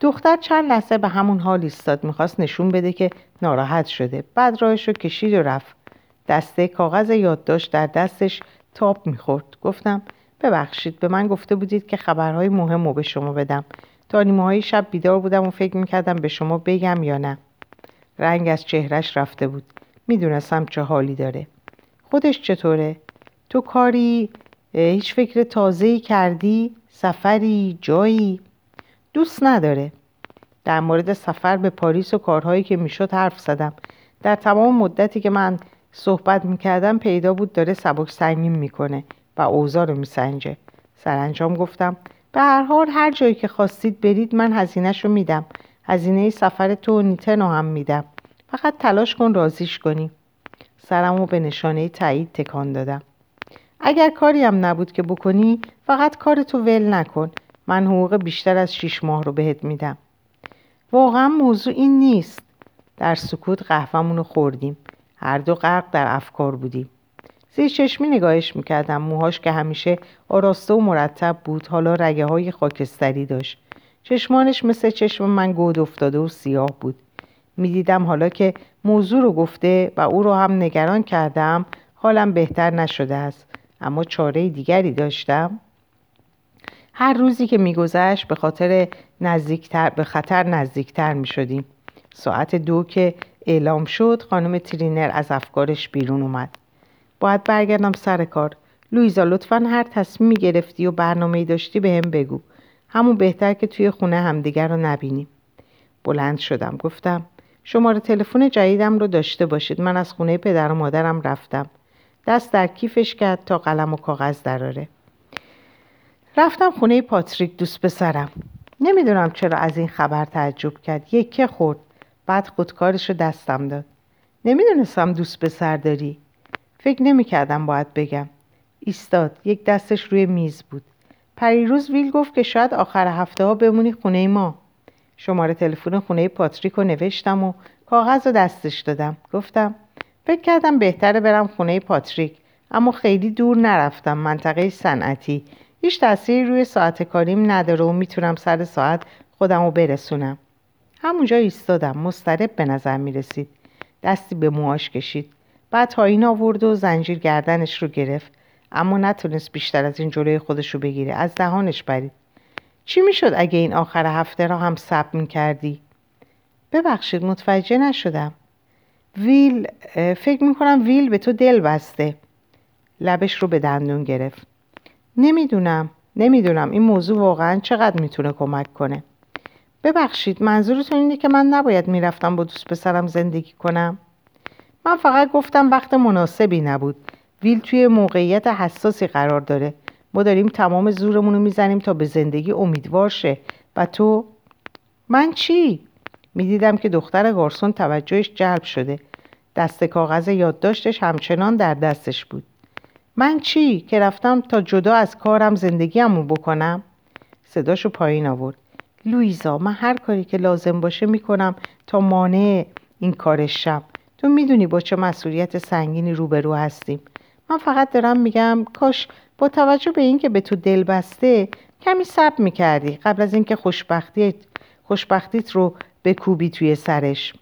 دختر چند لحظه به همون حال ایستاد. می‌خواست نشون بده که ناراحت شده. بعد راهش رو کشید و رفت. دسته کاغذ یادداشت در دستش تاپ می‌خورد گفتم ببخشید به من گفته بودید که خبرهای مهم رو به شما بدم تا نیمه های شب بیدار بودم و فکر می‌کردم به شما بگم یا نه رنگ از چهرش رفته بود می‌دونستم چه حالی داره خودش چطوره؟ تو کاری هیچ فکر تازه‌ای کردی؟ سفری؟ جایی؟ دوست نداره در مورد سفر به پاریس و کارهایی که می‌شد حرف زدم در تمام مدتی که من صحبت می‌کردم پیدا بود داره سبک سنگین می‌کنه و اوضاع رو میسنجه. سرانجام گفتم به هر حال هر جایی که خواستید برید من هزینهش رو میدم. هزینه سفر تو نیتن هم میدم. فقط تلاش کن رازیش کنی. سرم رو به نشانه تایید تکان دادم. اگر کاری هم نبود که بکنی فقط کارتو ول نکن. من حقوق بیشتر از شیش ماه رو بهت میدم. واقعا موضوع این نیست. در سکوت قهوهمون رو خوردیم. هر دو غرق در افکار بودیم. زیر چشمی نگاهش می‌کردم. موهاش که همیشه آراسته و مرتب بود حالا رگه های خاکستری داشت. چشمانش مثل چشم من گود افتاده و سیاه بود. می‌دیدم حالا که موضوع رو گفته و او رو هم نگران کردم حالم بهتر نشده است. اما چاره دیگری داشتم. هر روزی که میگذشت به خاطر نزدیکتر به خطر نزدیکتر می شدیم. ساعت دو که اعلام شد خانم ترینر از افکارش بیرون اومد. باید برگردم سر کار. لویزا لطفا هر تصمیمی گرفتی و برنامه داشتی به هم بگو. همون بهتر که توی خونه همدیگر رو نبینیم. بلند شدم گفتم شماره تلفن جدیدم رو داشته باشید من از خونه پدر و مادرم رفتم دست در کیفش کرد تا قلم و کاغذ دراره رفتم خونه پاتریک دوست پسرم نمی‌دونم چرا از این خبر تعجب کرد یکه خورد بعد خودکارش رو دستم داد. نمی‌دونستم دوست پسر داری. فکر نمی‌کردم باید بگم. ایستاد یک دستش روی میز بود. پریروز ویل گفت که شاید آخر هفته ها بمونی خونه ما. شماره تلفن خونه پاتریک رو نوشتم و کاغذ رو دستش دادم. گفتم فکر کردم بهتره برم خونه پاتریک اما خیلی دور نرفتم. منطقه صنعتی. هیچ تأثیری روی ساعت کاریم نداره و می‌تونم سر ساعت خودم رو برسونم. همونجا ایستادم. مسترب به نظر می‌رسید دستی به موهاش کشید. بعد این آورد و زنجیر گردنش رو گرفت. اما نتونست بیشتر از این جلوی خودش رو بگیره. از دهانش برید چی می‌شد اگه این آخر هفته را هم سب می‌کردی؟ ببخشید متوجه نشدم. ویل فکر می‌کنم ویل به تو دل بسته. لبش رو به دندون گرفت. نمی‌دونم. نمی‌دونم این موضوع واقعا چقدر می‌تونه کمک کنه. ببخشید منظورتون اینه که من نباید می‌رفتم با دوست پسرم زندگی کنم؟ من فقط گفتم وقت مناسبی نبود. ویل توی موقعیت حساسی قرار داره. ما داریم تمام زورمون رو می‌زنیم تا به زندگی امیدوار شه. و تو؟ من چی؟ می‌دیدم که دختر گارسون توجهش جلب شده. دست کاغذ یادداشتش همچنان در دستش بود. من چی؟ که رفتم تا جدا از کارم زندگیمو بکنم؟ صداشو پایین آورد. لویزا من هر کاری که لازم باشه می‌کنم تا مانع این کارش شم. تو می‌دونی با چه مسئولیت سنگینی روبرو هستیم. من فقط دارم میگم کاش با توجه به اینکه به تو دل بسته کمی صبر می‌کردی قبل از اینکه خوشبختیت خوشبختیت رو بکوبی توی سرش.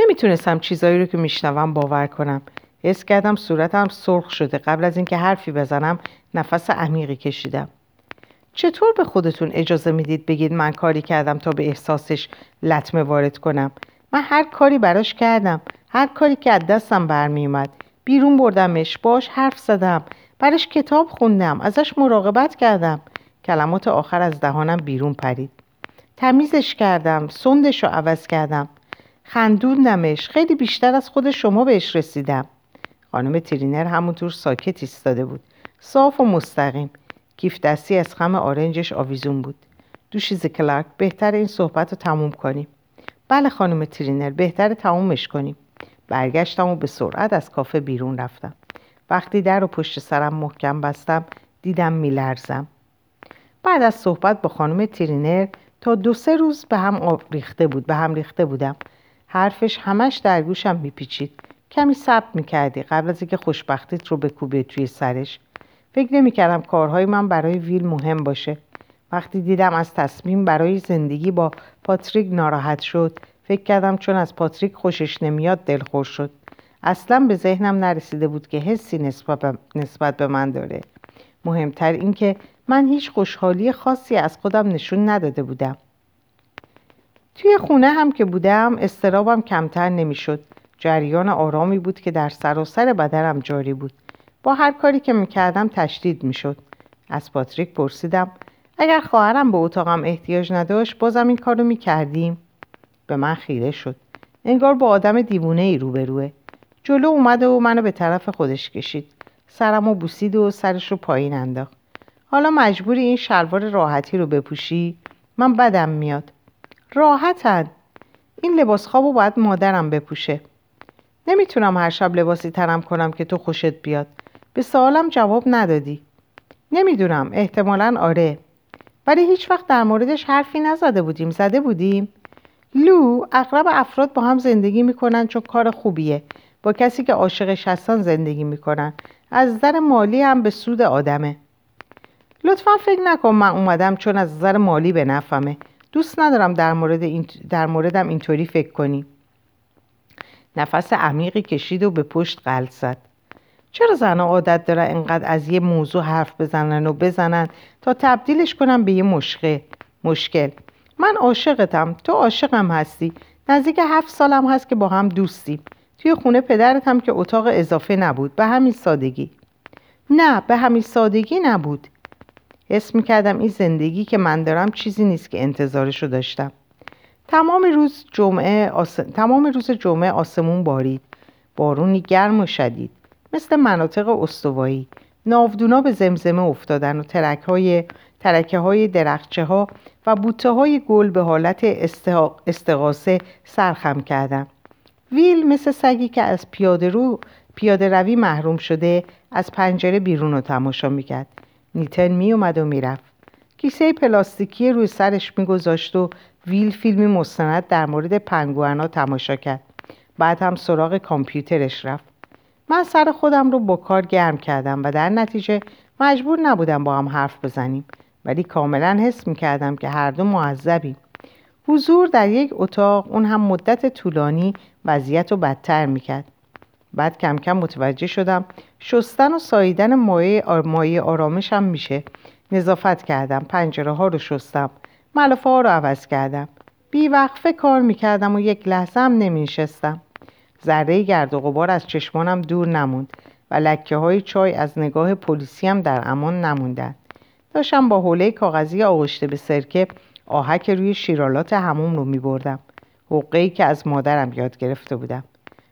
نمی‌تونستم چیزایی رو که میشنوم باور کنم. حس کردم صورتم سرخ شده. قبل از اینکه حرفی بزنم نفس عمیقی کشیدم. چطور به خودتون اجازه می‌دید بگید من کاری کردم تا به احساسش لطمه وارد کنم؟ من هر کاری براش کردم. هر کاری که از دستم برمیومد بیرون بردمش. باش حرف زدم. برش کتاب خوندم. ازش مراقبت کردم. کلمات آخر از دهانم بیرون پرید. تمیزش کردم. سندش رو عوض کردم. خندوندمش. خیلی بیشتر از خود شما بهش رسیدم. خانم ترینر همونطور ساکت ایستاده بود. صاف و مستقیم. کیف دستی از خم آرنجش آویزون بود. دوشیزه کلارک بهتر این صحبت رو تموم کنیم. بله خانم ترینر بهتر تمومش کنیم. برگشتم و به سرعت از کافه بیرون رفتم. وقتی در و پشت سرم محکم بستم دیدم میلرزم. بعد از صحبت با خانم ترینر تا دو سه روز به هم ریخته بود به هم ریخته بودم. حرفش همش در گوشم میپیچید. کمی صبر می‌کردی قبل از اینکه خوشبختیت رو بکوبه توی سرش. فکر نمی‌کردم کارهای من برای ویل مهم باشه. وقتی دیدم از تصمیم برای زندگی با پاتریک ناراحت شد فکر کردم چون از پاتریک خوشش نمیاد دلخور شد. اصلا به ذهنم نرسیده بود که حسی نسبت به, من داره. مهمتر اینکه من هیچ خوشحالی خاصی از خودم نشون نداده بودم. توی خونه هم که بودم استرابم کمتر نمی‌شد. جریان آرامی بود که در سراسر بدنم جاری بود. با هر کاری که می‌کردم تشدید می‌شد. از پاتریک پرسیدم اگر خواهرم به اتاقم احتیاج نداشت بازم این کارو می‌کردیم. به من خیره شد. انگار با آدم دیوونه ای روبروه. جلو اومد و منو به طرف خودش کشید. سرمو بوسید و سرش رو پایین انداخت. حالا مجبوری این شلوار راحتی رو بپوشی؟ من بدم میاد. راحتن. این لباس خوابو باید مادرم بپوشه. نمی‌تونم هر شب لباسی تنم کنم که تو خوشت بیاد. به سوالم جواب ندادی. نمی‌دونم احتمالا آره. ولی هیچ وقت در موردش حرفی نزده بودیم زده بودیم. لو اغلب افراد با هم زندگی می‌کنن چون کار خوبیه. با کسی که عاشقش هستن زندگی می‌کنن. از نظر مالی هم به سود آدمه. لطفا فکر نکن من اومدم چون از نظر مالی به نفهمه دوست ندارم در, مورد این در موردم اینطوری فکر کنی. نفس عمیقی کشید و به پشت قلط زد. چرا زنها عادت دارن انقدر از یه موضوع حرف بزنن و بزنن تا تبدیلش کنم به یه مشکل؟ مشکل. من عاشقتم. تو عاشقم هستی. نزدیک هفت سالم هست که با هم دوستیم. توی خونه پدرت هم که اتاق اضافه نبود. به همین سادگی. نه به همین سادگی نبود. حس می‌کردم این زندگی که من دارم چیزی نیست که انتظارشو داشتم. تمام روز جمعه آس... تمام روز جمعه آسمون بارید. بارونی گرم و شدید. مثل مناطق استوایی. ناودونا به زمزمه افتادن و ترک های ترکه های درخچه ها و بوته های گل به حالت استقاسه سرخم کردن ویل مثل سگی که از پیاده, رو پیاده روی محروم شده از پنجره بیرون رو تماشا می‌کرد. نیتن میومد و می‌رفت. کیسه پلاستیکی روی سرش میگذاشت و ویل فیلمی مستند در مورد پنگوانا تماشا کرد. بعد هم سراغ کامپیوترش رفت. من سر خودم رو با کار گرم کردم و در نتیجه مجبور نبودم با هم حرف بزنیم. ولی کاملا حس می‌کردم که هر دو معذبیم. حضور در یک اتاق اون هم مدت طولانی وضعیت رو بدتر می‌کرد. بعد کم کم متوجه شدم شستن و ساییدن مایه, مایه آرامشم میشه. نظافت کردم پنجره ها رو شستم ملافه ها رو عوض کردم. بیوقفه کار می‌کردم و یک لحظه هم نمینشستم. ذره گرد و غبار از چشمانم دور نموند و لکه های چای از نگاه پلیسی هم در امان نموندن داشتم با حوله کاغذی آغشته به سرکه آهک روی شیرالات هموم رو می بردم حقه که از مادرم یاد گرفته بودم.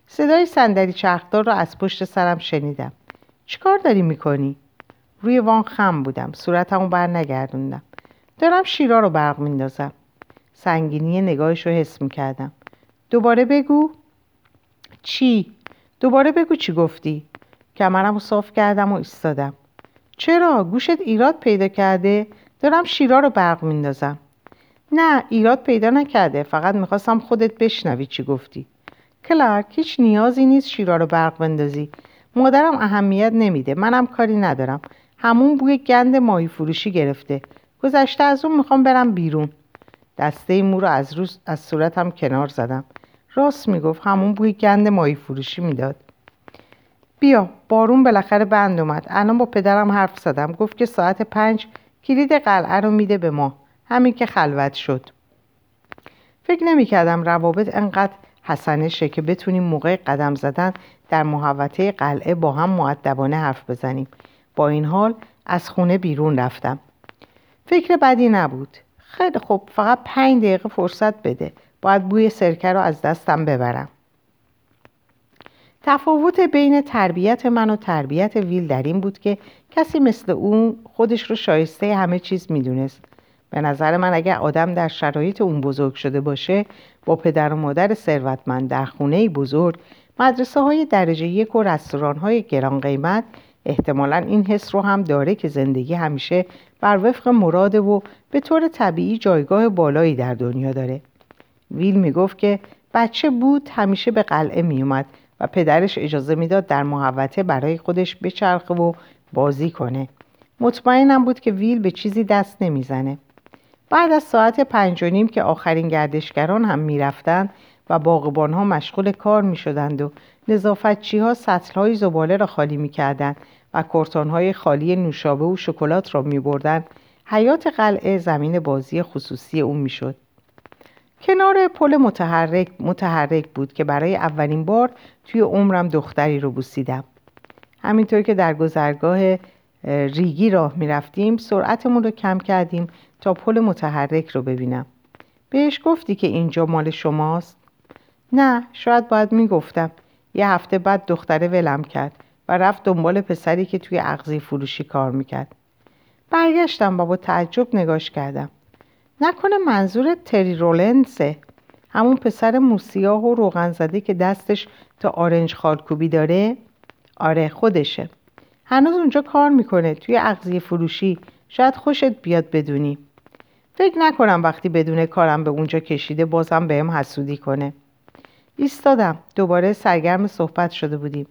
صدای صندلی چرخدار را از پشت سرم شنیدم. چیکار داری می‌کنی؟ روی وان خم بودم صورتمو بر نگردوندم دارم شیرا رو برق میندازم. سنگینی نگاهش رو حس می‌کردم. دوباره بگو؟ چی؟ دوباره بگو چی گفتی؟ کمرم رو صاف کردم و ایستادم. چرا؟ گوشت ایراد پیدا کرده؟ دارم شیرا رو برق میندازم. نه ایراد پیدا نکرده. فقط می‌خواستم خودت بشنوی چی گفتی. کلارک هیچ نیازی نیست شیرا رو برق بندازی. مادرم اهمیت نمیده. منم کاری ندارم. همون بوی گند ماهی فروشی گرفته. گذشته از اون می‌خوام برم بیرون. دسته مو رو از, روز از صورتم کنار زدم. راست می‌گفت همون بوی گند ماهی فروشی می‌داد. بیا بارون بالاخره بند اومد. الان با پدرم حرف زدم. گفت که ساعت پنج کلید قلعه رو میده به ما. همین که خلوت شد. فکر نمی‌کردم روابط انقدر حسنشه که بتونیم موقع قدم زدن در محوطه قلعه با هم معدبانه حرف بزنیم. با این حال از خونه بیرون رفتم. فکر بدی نبود. خیلی خوب فقط پنج دقیقه فرصت بده. باید بوی سرکه رو از دستم ببرم. تفاوت بین تربیت من و تربیت ویل در این بود که کسی مثل اون خودش رو شایسته همه چیز می‌دونست. به نظر من اگر آدم در شرایط اون بزرگ شده باشه با پدر و مادر ثروتمند در خونه بزرگ مدرسه های درجه یک و رستوران های گران قیمت احتمالا این حس رو هم داره که زندگی همیشه بر وفق مراده و به طور طبیعی جایگاه بالایی در دنیا داره. ویل می‌گفت که بچه بود همیشه به قلعه میومد و پدرش اجازه می‌داد در محوطه برای خودش بچرخه و بازی کنه مطمئنم بود که ویل به چیزی دست نمی‌زنه بعد از ساعت پنج و نیم که آخرین گردشگران هم می‌رفتند و باغبان ها مشغول کار می شدند و نظافتچی ها سطل های زباله را خالی می کردند و کرتان های خالی نوشابه و شکلات را می بردن حیات قلعه زمین بازی خصوصی اون می شد. کنار پل متحرک, متحرک بود که برای اولین بار توی عمرم دختری رو بوسیدم. همینطور که در گذرگاه ریگی راه می رفتیم سرعتمون رو کم کردیم تا پل متحرک رو ببینم. بهش گفتی که اینجا مال شماست؟ نه شاید باید می‌گفتم یه هفته بعد دختره ولم کرد و رفت دنبال پسری که توی اغزی فروشی کار می‌کرد برگشتم و با تعجب نگاش کردم نکنه منظور تری رولنسه همون پسر موسیاه و روغن زده که دستش تا آرنج خالکوبی داره. آره خودشه. هنوز اونجا کار می‌کنه. توی اغزی فروشی شاید خوشت بیاد بدونی. فکر نکنم وقتی بدون کارم به اونجا کشیده بازم بهم حسودی کنه. ایستادم. دوباره سرگرم صحبت شده بودیم.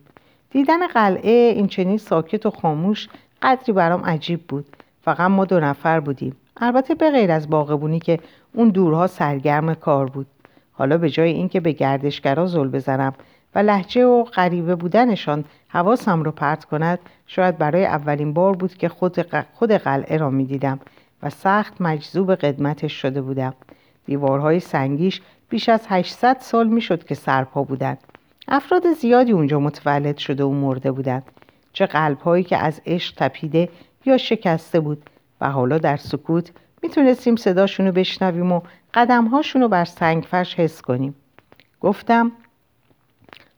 دیدن قلعه این چنین ساکت و خاموش قدری برام عجیب بود. فقط ما دو نفر بودیم. البته به غیر از باغبونی که اون دورها سرگرم کار بود. حالا به جای اینکه به گردشگرا زل بزنم و لحجه و غریبه بودنشان حواسم رو پرت کند شاید برای اولین بار بود که خود, خود قلعه را می دیدم و سخت مجذوب قدمتش شده بودم. دیوارهای سنگیش بیش از 800 سال می‌شد که سرپا بودند. افراد زیادی اونجا متولد شده و مرده بودند. چه قلبهایی که از عشق تپیده یا شکسته بود و حالا در سکوت می‌تونستیم صداشونو بشنویم و قدمهاشونو بر سنگفرش حس کنیم. گفتم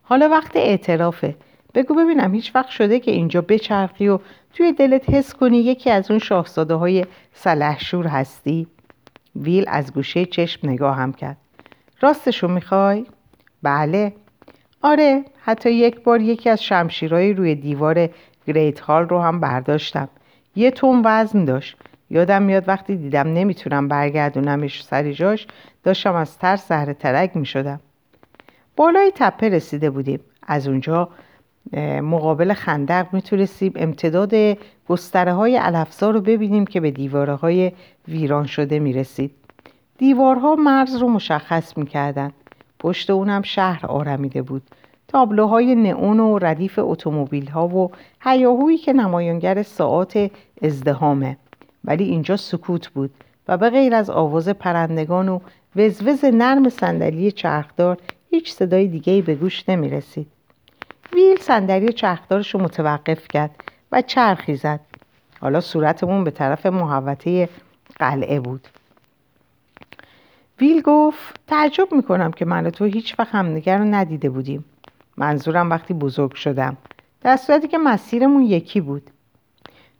حالا وقت اعترافه. بگو ببینم هیچ وقت شده که اینجا بچرخی و توی دلت حس کنی یکی از اون شاهزاده های سلحشور هستی؟ ویل از گوشه چشم نگاه هم کرد. راستشو می‌خوای؟ بله. آره حتی یک بار یکی از شمشیرهای روی دیوار گریت هال رو هم برداشتم. یه تون وزن داشت. یادم میاد وقتی دیدم نمی‌تونم برگردونمش سر جاش داشتم از ترس زهر ترک می‌شدم. بالای تپه رسیده بودیم. از اونجا مقابل خندق می‌تونستیم امتداد گستره های علفزار رو ببینیم که به دیواره های ویران شده می‌رسید. دیوارها مرز رو مشخص می‌کردن. پشت اونم شهر آرمیده بود. تابلوهای نئون و ردیف اتومبیل ها و هیاهویی که نمایانگر ساعات ازدهامه ولی اینجا سکوت بود و به غیر از آواز پرندگان و وزوز نرم صندلی چرخدار هیچ صدای دیگه به گوش نمی رسید. ویل صندلی چرخدارش رو متوقف کرد و چرخی زد. حالا صورتمون به طرف محوطه قلعه بود. ویل گفت تعجب می‌کنم که من و تو هیچ وقت همدیگر رو ندیده بودیم منظورم وقتی بزرگ شدم. در صورتی که مسیرمون یکی بود.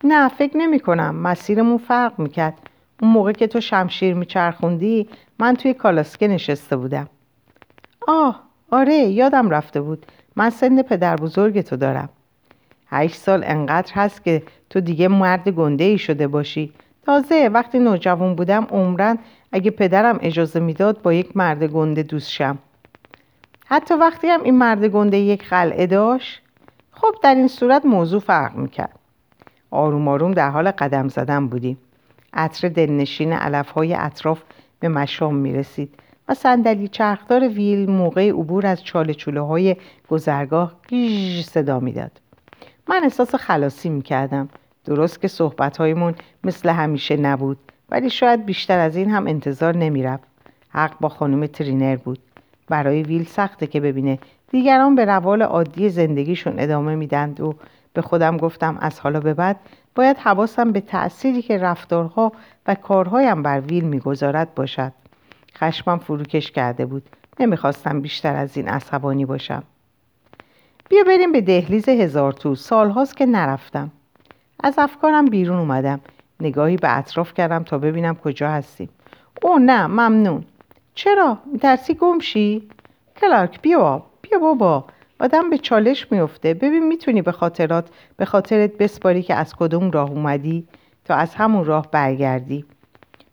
نه فکر نمی کنم مسیرمون فرق می‌کرد. اون موقع که تو شمشیر میچرخوندی من توی کالاسکه نشسته بودم. آه آره یادم رفته بود. من سن پدر بزرگ تو دارم. هشت سال انقدر هست که تو دیگه مرد گنده ای شده باشی. تازه وقتی نوجوان بودم عمرن اگه پدرم اجازه می‌داد با یک مرد گنده دوست شم. حتی وقتی هم این مرد گنده یک قلعه داشت خب در این صورت موضوع فرق می‌کرد. آروم آروم در حال قدم زدن بودیم. عطر دلنشین علف های اطراف به مشام می‌رسید و صندلی چرخدار ویل موقع عبور از چاله چوله های گذرگاه گیج صدا می‌داد. من احساس خلاصی می‌کردم. درست که صحبت مثل همیشه نبود ولی شاید بیشتر از این هم انتظار نمی‌رفت. حق با خانم ترینر بود. برای ویل سخته که ببینه. دیگران به روال عادی زندگیشون ادامه میدند و به خودم گفتم از حالا به بعد باید حواسم به تأثیری که رفتارها و کارهایم بر ویل می‌گذارد باشد. خشمم فروکش کرده بود. نمی‌خواستم بیشتر از این عصبانی باشم. بیا بریم به دهلیز هزار تو سالهاست که نرفتم. از افکارم بیرون اومدم. نگاهی به اطراف کردم تا ببینم کجا هستیم. او نه ممنون. چرا؟ میترسی گمشی کلارک بیا بیا بابا. آدم به چالش میفته ببین می‌تونی به خاطرات به خاطرت بسپاری که از کدوم راه اومدی تا از همون راه برگردی.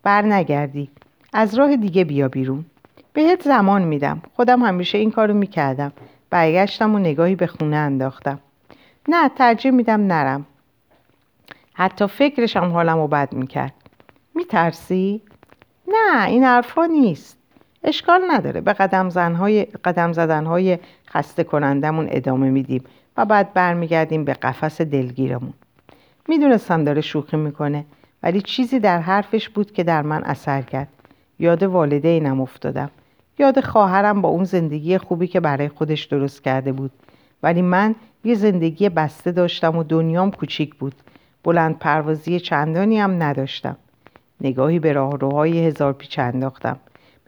بر نگردی. از راه دیگه بیا بیرون. بهت زمان میدم. خودم همیشه این کارو می‌کردم. برگشتم و نگاهی به خونه انداختم. نه ترجیح میدم نرم. حتی فکرشم حالم رو بد می‌کرد. میترسی؟ نه این حرفا نیست. اشکال نداره. به قدم, زنهای، قدم زدنهای خسته کنندمون ادامه میدیم و بعد برمیگردیم به قفس دلگیرمون. می‌دونستم داره شوخی می‌کنه ولی چیزی در حرفش بود که در من اثر کرد. یاد والدینم افتادم. یاد خواهرم با اون زندگی خوبی که برای خودش درست کرده بود. ولی من یه زندگی بسته داشتم و دنیام کوچیک بود. بلند پروازی چندانی هم نداشتم. نگاهی به راهروهای هزار پیچ انداختم.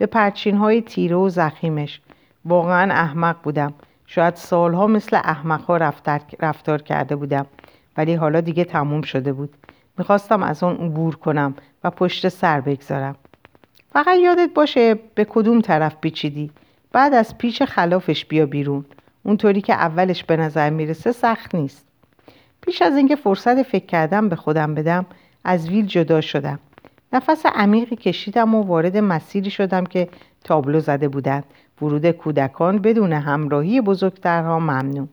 به پرچین های تیره و زخیمش. واقعا احمق بودم. شاید سالها مثل احمقها رفتار, رفتار کرده بودم. ولی حالا دیگه تموم شده بود. می‌خواستم از آن عبور کنم و پشت سر بگذارم. فقط یادت باشه به کدوم طرف پیچیدی. بعد از پیچ خلافش بیا بیرون. اونطوری که اولش به نظر می‌رسه سخت نیست. پیش از اینکه فرصت فکر کردم به خودم بدم از ویل جدا شدم. نفس عمیقی کشیدم و وارد مسیری شدم که تابلو زده بودند. ورود کودکان بدون همراهی بزرگترها ممنوع.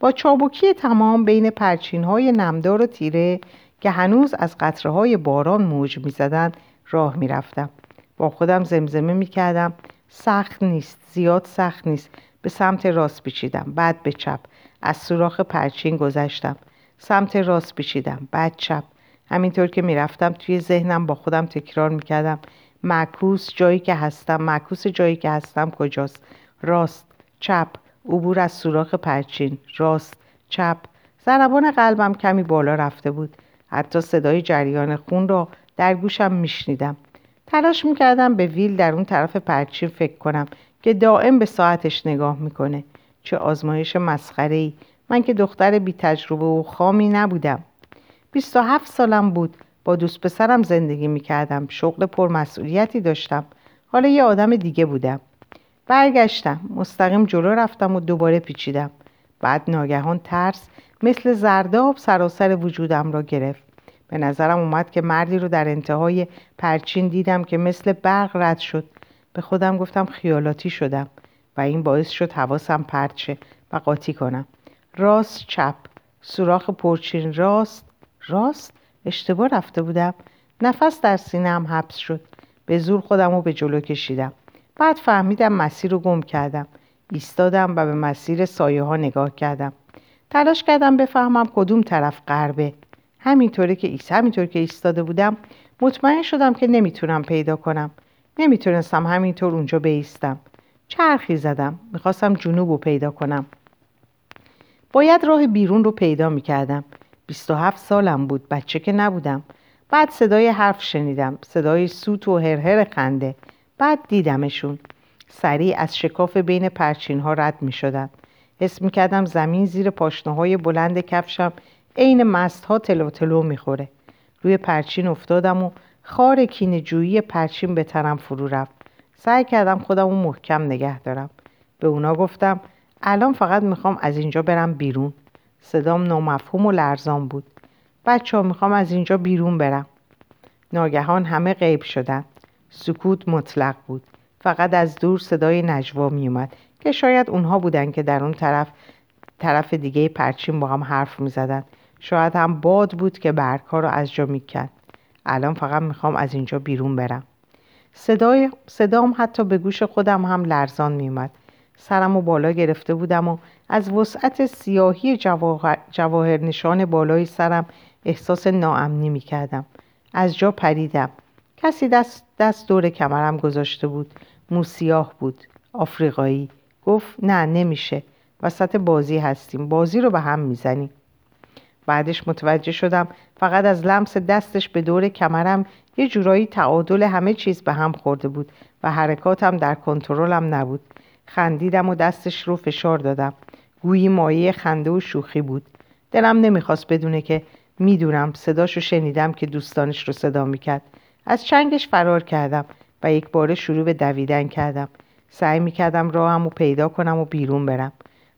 با چابکی تمام بین پرچین های نمدار و تیره که هنوز از قطره های باران موج می زدن راه می رفتم. با خودم زمزمه می کردم سخت نیست زیاد سخت نیست. به سمت راست پیچیدم بعد به چپ. از سوراخ پرچین گذشتم. سمت راست پیچیدم بعد چپ. همینطور که می‌رفتم توی ذهنم با خودم تکرار می‌کردم. معکوس جایی که هستم معکوس جایی که هستم کجاست؟ راست چپ عبور از سوراخ پرچین. راست چپ. ضربان قلبم کمی بالا رفته بود. حتی صدای جریان خون را در گوشم میشنیدم. تلاش می‌کردم به ویل در اون طرف پرچین فکر کنم که دائم به ساعتش نگاه می‌کنه. چه آزمایش مسخره ای من که دختر بی تجربه و خامی نبودم. 27 سالم بود. با دوست پسرم زندگی می‌کردم. شغل پرمسئولیتی داشتم. حالا یه آدم دیگه بودم. برگشتم. مستقیم جلو رفتم و دوباره پیچیدم. بعد ناگهان ترس مثل زرداب سراسر وجودم را گرفت. به نظرم اومد که مردی رو در انتهای پرچین دیدم که مثل برق رد شد. به خودم گفتم خیالاتی شدم و این باعث شد حواسم پرچه و قاطی کنم. راست چپ. سوراخ پرچین راست. راست اشتباه رفته بودم. نفس در سینم حبس شد. به زور خودم رو به جلو کشیدم. بعد فهمیدم مسیر رو گم کردم. ایستادم و به مسیر سایه ها نگاه کردم. تلاش کردم بفهمم کدوم طرف غربه. همینطوری که ایست همینطور که ایستاده بودم مطمئن شدم که نمی‌تونم پیدا کنم. نمی‌تونستم همینطور اونجا بیستم. چرخی زدم. می‌خواستم جنوب رو پیدا کنم. باید راه بیرون رو پیدا می‌کردم. 27 سالم بود بچه که نبودم بعد صدای حرف شنیدم صدای سوت و هرهر خنده بعد دیدمشون سریع از شکاف بین پرچین ها رد می شدن. حس می کردم زمین زیر پاشنه های بلند کفشم عین مست ها تلو تلو می خوره. روی پرچین افتادم و خار کین جویی پرچین به تنم فرو رفت. سعی کردم خودم رو محکم نگه دارم. به اونا گفتم الان فقط می‌خوام از اینجا برم بیرون. صدام نامفهوم و لرزان بود. بچه ها می‌خوام از اینجا بیرون برم. ناگهان همه غیب شدن. سکوت مطلق بود. فقط از دور صدای نجوا میومد که شاید اونها بودن که در اون طرف طرف دیگه پرچین با هم حرف می‌زدن شاید هم باد بود که برگها رو از جا می‌کند الان فقط می‌خوام از اینجا بیرون برم صدای صدام حتی به گوش خودم هم لرزان میومد سرم و بالا گرفته بودم و از وسعت سیاهی جواهر, جواهر نشان بالای سرم احساس ناامنی می‌کردم. از جا پریدم. کسی دست, دست دور کمرم گذاشته بود. موسیاه بود. آفریقایی. گفت نه نمیشه. وسط بازی هستیم. بازی رو به هم می‌زنیم. بعدش متوجه شدم فقط از لمس دستش به دور کمرم یه جورایی تعادل همه چیز به هم خورده بود و حرکاتم در کنترلم نبود. خندیدم و دستش رو فشار دادم. گویی مایه خنده و شوخی بود. دلم نمی‌خواست بدونه که می‌دونم صداشو شنیدم که دوستانش رو صدا می‌کرد. از چنگش فرار کردم و یک بار شروع به دویدن کردم. سعی می‌کردم راهم و پیدا کنم و بیرون برم.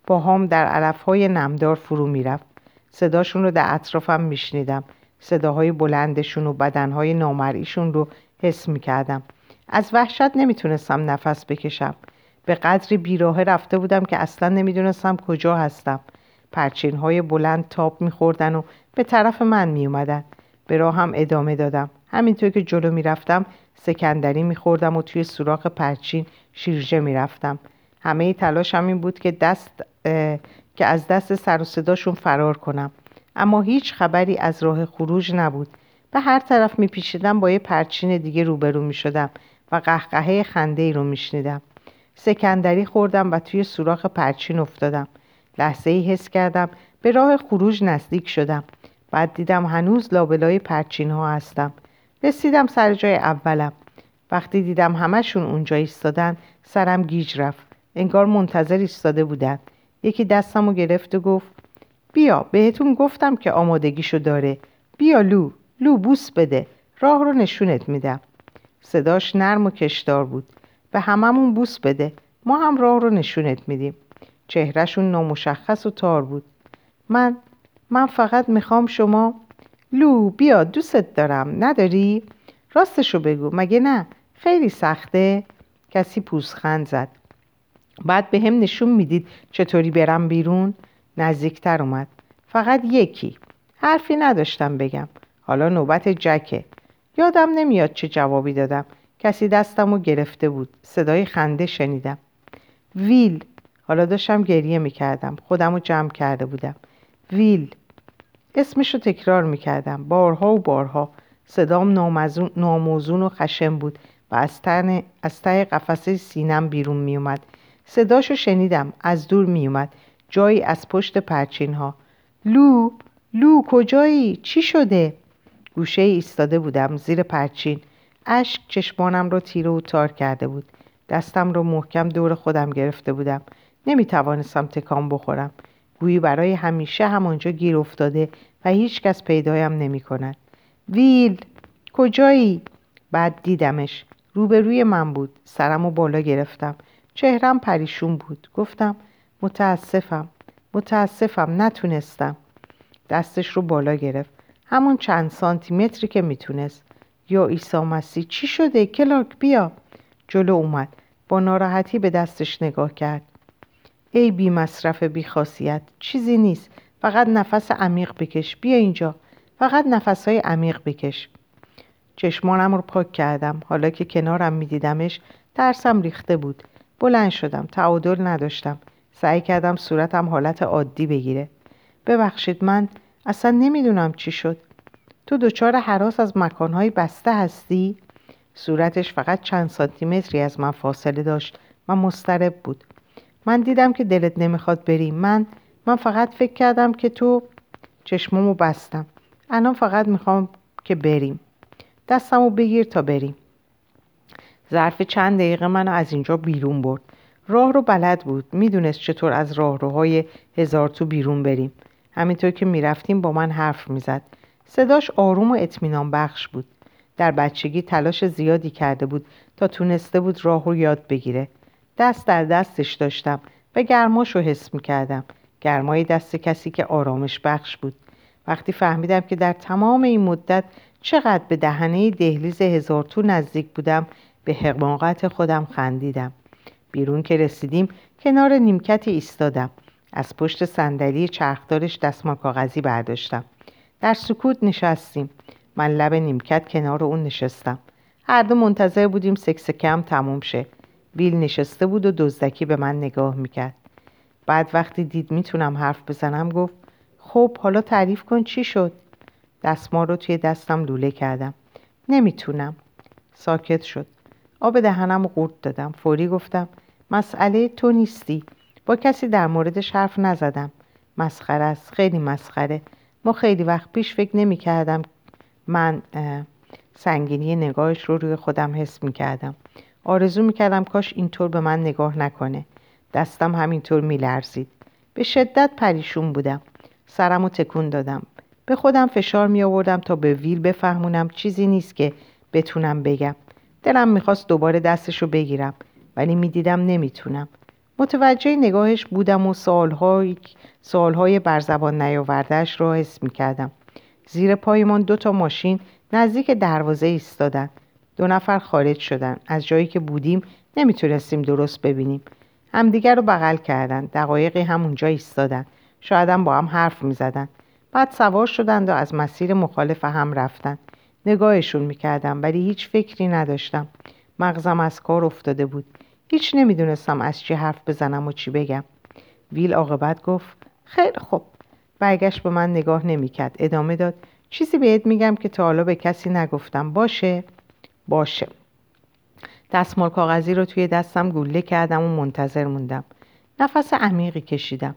با هم در علفهای نمدار فرو می‌رفت. صداشون رو در اطرافم میشنیدم. صداهای بلندشون و بدنهای نامرئیشون رو حس می‌کردم. از وحشت نمی‌تونستم نفس بکشم. به قدری بیراه رفته بودم که اصلا نمی‌دونستم کجا هستم. پرچین های بلند تاب میخوردن و به طرف من میومدن به راهم ادامه دادم. همینطور که جلو می‌رفتم سکندری میخوردم و توی سوراخ پرچین شیرجه می‌رفتم. همه تلاشم این بود که دست که از دست سر و صداشون فرار کنم. اما هیچ خبری از راه خروج نبود. به هر طرف میپیچیدم با یه پرچین دیگه روبرو می‌شدم و قهقهه خنده ای رو میشنیدم. سکندری خوردم و توی سوراخ پرچین افتادم. لحظه ای حس کردم به راه خروج نزدیک شدم. بعد دیدم هنوز لابلای پرچین ها هستم. رسیدم سر جای اولم. وقتی دیدم همشون اونجا ایستادن سرم گیج رفت. انگار منتظر ایستاده بودن. یکی دستم رو گرفت و گفت بیا بهتون گفتم که آمادگیشو داره. بیا لو لو بوس بده. راه رو نشونت میدم. صداش نرم و کشدار بود. به هممون بوس بده. ما هم راه رو نشونت میدیم. چهرهشون نامشخص و تار بود. من من فقط می‌خوام شما لو بیا دوستت دارم. نداری؟ راستشو بگو. مگه نه؟ خیلی سخته. کسی پوزخند زد. بعد به هم نشون می‌دید چطوری برم بیرون. نزدیکتر اومد. فقط یکی. حرفی نداشتم بگم. حالا نوبت جکه. یادم نمیاد چه جوابی دادم. کسی دستم رو گرفته بود. صدای خنده شنیدم. ویل. حالا داشتم گریه می‌کردم. خودم رو جمع کرده بودم. ویل. اسمش رو تکرار می‌کردم. بارها و بارها. صدام ناموزون و خشم بود و از, تن از ته قفسه سینم بیرون میومد صداشو شنیدم. از دور میومد جایی از پشت پرچین ها لو. لو کجایی؟ چی شده؟ گوشه ایستاده بودم زیر پرچین. اشک چشمانم رو تیره و تار کرده بود. دستم رو محکم دور خودم گرفته بودم. نمی توانستم تکان بخورم. گویی برای همیشه همانجا گیر افتاده و هیچ کس پیدایم نمی کند ویل کجایی؟ بعد دیدمش. روبروی من بود. سرم و بالا گرفتم. چهرم پریشون بود. گفتم متاسفم. متاسفم. نتونستم. دستش رو بالا گرفت. همون چند سانتی که می‌تونست. یا عیسی مسیح. چی شده؟ کلاک بیا. جلو اومد. با ناراحتی به دستش نگاه کرد. ای بی مصرف بی خاصیت. چیزی نیست. فقط نفس عمیق بکش. بیا اینجا. فقط نفس های عمیق بکش. چشمانم رو پاک کردم. حالا که کنارم میدیدمش ترسم ریخته بود. بلند شدم. تعادل نداشتم. سعی کردم صورتم حالت عادی بگیره. ببخشید من اصلا نمی‌دونم چی شد. تو دچار حراس از مکانهای بسته هستی؟ صورتش فقط چند سانتیمتری از من فاصله داشت. و مسترب بود. من دیدم که دلت نمی‌خواد بریم من من فقط فکر کردم که تو چشمامو بستم. الان فقط می‌خوام که بریم. دستمو بگیر تا بریم. ظرف چند دقیقه منو از اینجا بیرون برد. راه رو بلد بود. می‌دونست چطور از راهروهای هزار تو بیرون بریم. همینطور که می‌رفتیم با من حرف می‌زد. صداش آروم و اطمینان بخش بود. در بچگی تلاش زیادی کرده بود تا تونسته بود راه رو یاد بگیره. دست در دستش داشتم و گرماش رو حس می‌کردم. گرمای دست کسی که آرامش بخش بود. وقتی فهمیدم که در تمام این مدت چقدر به دهنه دهلیز هزار تو نزدیک بودم به حماقت خودم خندیدم. بیرون که رسیدیم کنار نیمکتی ایستادم. از پشت صندلی چرخدارش دستمال کاغذی برداشتم. در سکوت نشستیم. من لب نیمکت کنار اون نشستم. هر دو منتظر بودیم سکسکم تموم شه. ویل نشسته بود و دزدکی به من نگاه می‌کرد. بعد وقتی دید می‌تونم حرف بزنم گفت خب حالا تعریف کن چی شد؟ دستمال رو توی دستم لوله کردم. نمی‌تونم. ساکت شد. آب دهنم قورت دادم. فوری گفتم مسئله تو نیستی. با کسی در موردش حرف نزدم. مسخره است. خیلی مسخره. ما خیلی وقت پیش فکر نمی کردم من سنگینی نگاهش رو روی خودم حس می کردم. آرزو می کردم کاش اینطور به من نگاه نکنه. دستم همینطور می لرزید. به شدت پریشون بودم. سرم تکون دادم. به خودم فشار می آوردم تا به ویل بفهمونم چیزی نیست که بتونم بگم. دلم می‌خواست دوباره دستشو بگیرم ولی می‌دیدم نمی‌تونم. متوجه نگاهش بودم و سالهای, سالهای برزبان نیاوردهش را حس می‌کردم. زیر پایمان دو تا ماشین نزدیک دروازه ایستادن. دو نفر خارج شدن. از جایی که بودیم نمی‌تونستیم درست ببینیم. همدیگر رو بغل کردن. دقایقی هم اونجا ایستادن. شاید هم با هم حرف می‌زدن. بعد سوار شدند و از مسیر مخالف هم رفتن. نگاهشون می‌کردم ولی هیچ فکری نداشتم. مغزم از کار افتاده بود. هیچ نمی‌دونستم از چی حرف بزنم و چی بگم. ویل عاقبت گفت خیلی خوب. برگشت به من نگاه نمی‌کرد. ادامه داد چیزی بهت میگم که تا حالا به کسی نگفتم. باشه. باشه. دستمال کاغذی رو توی دستم گوله کردم و منتظر موندم. نفس عمیقی کشیدم.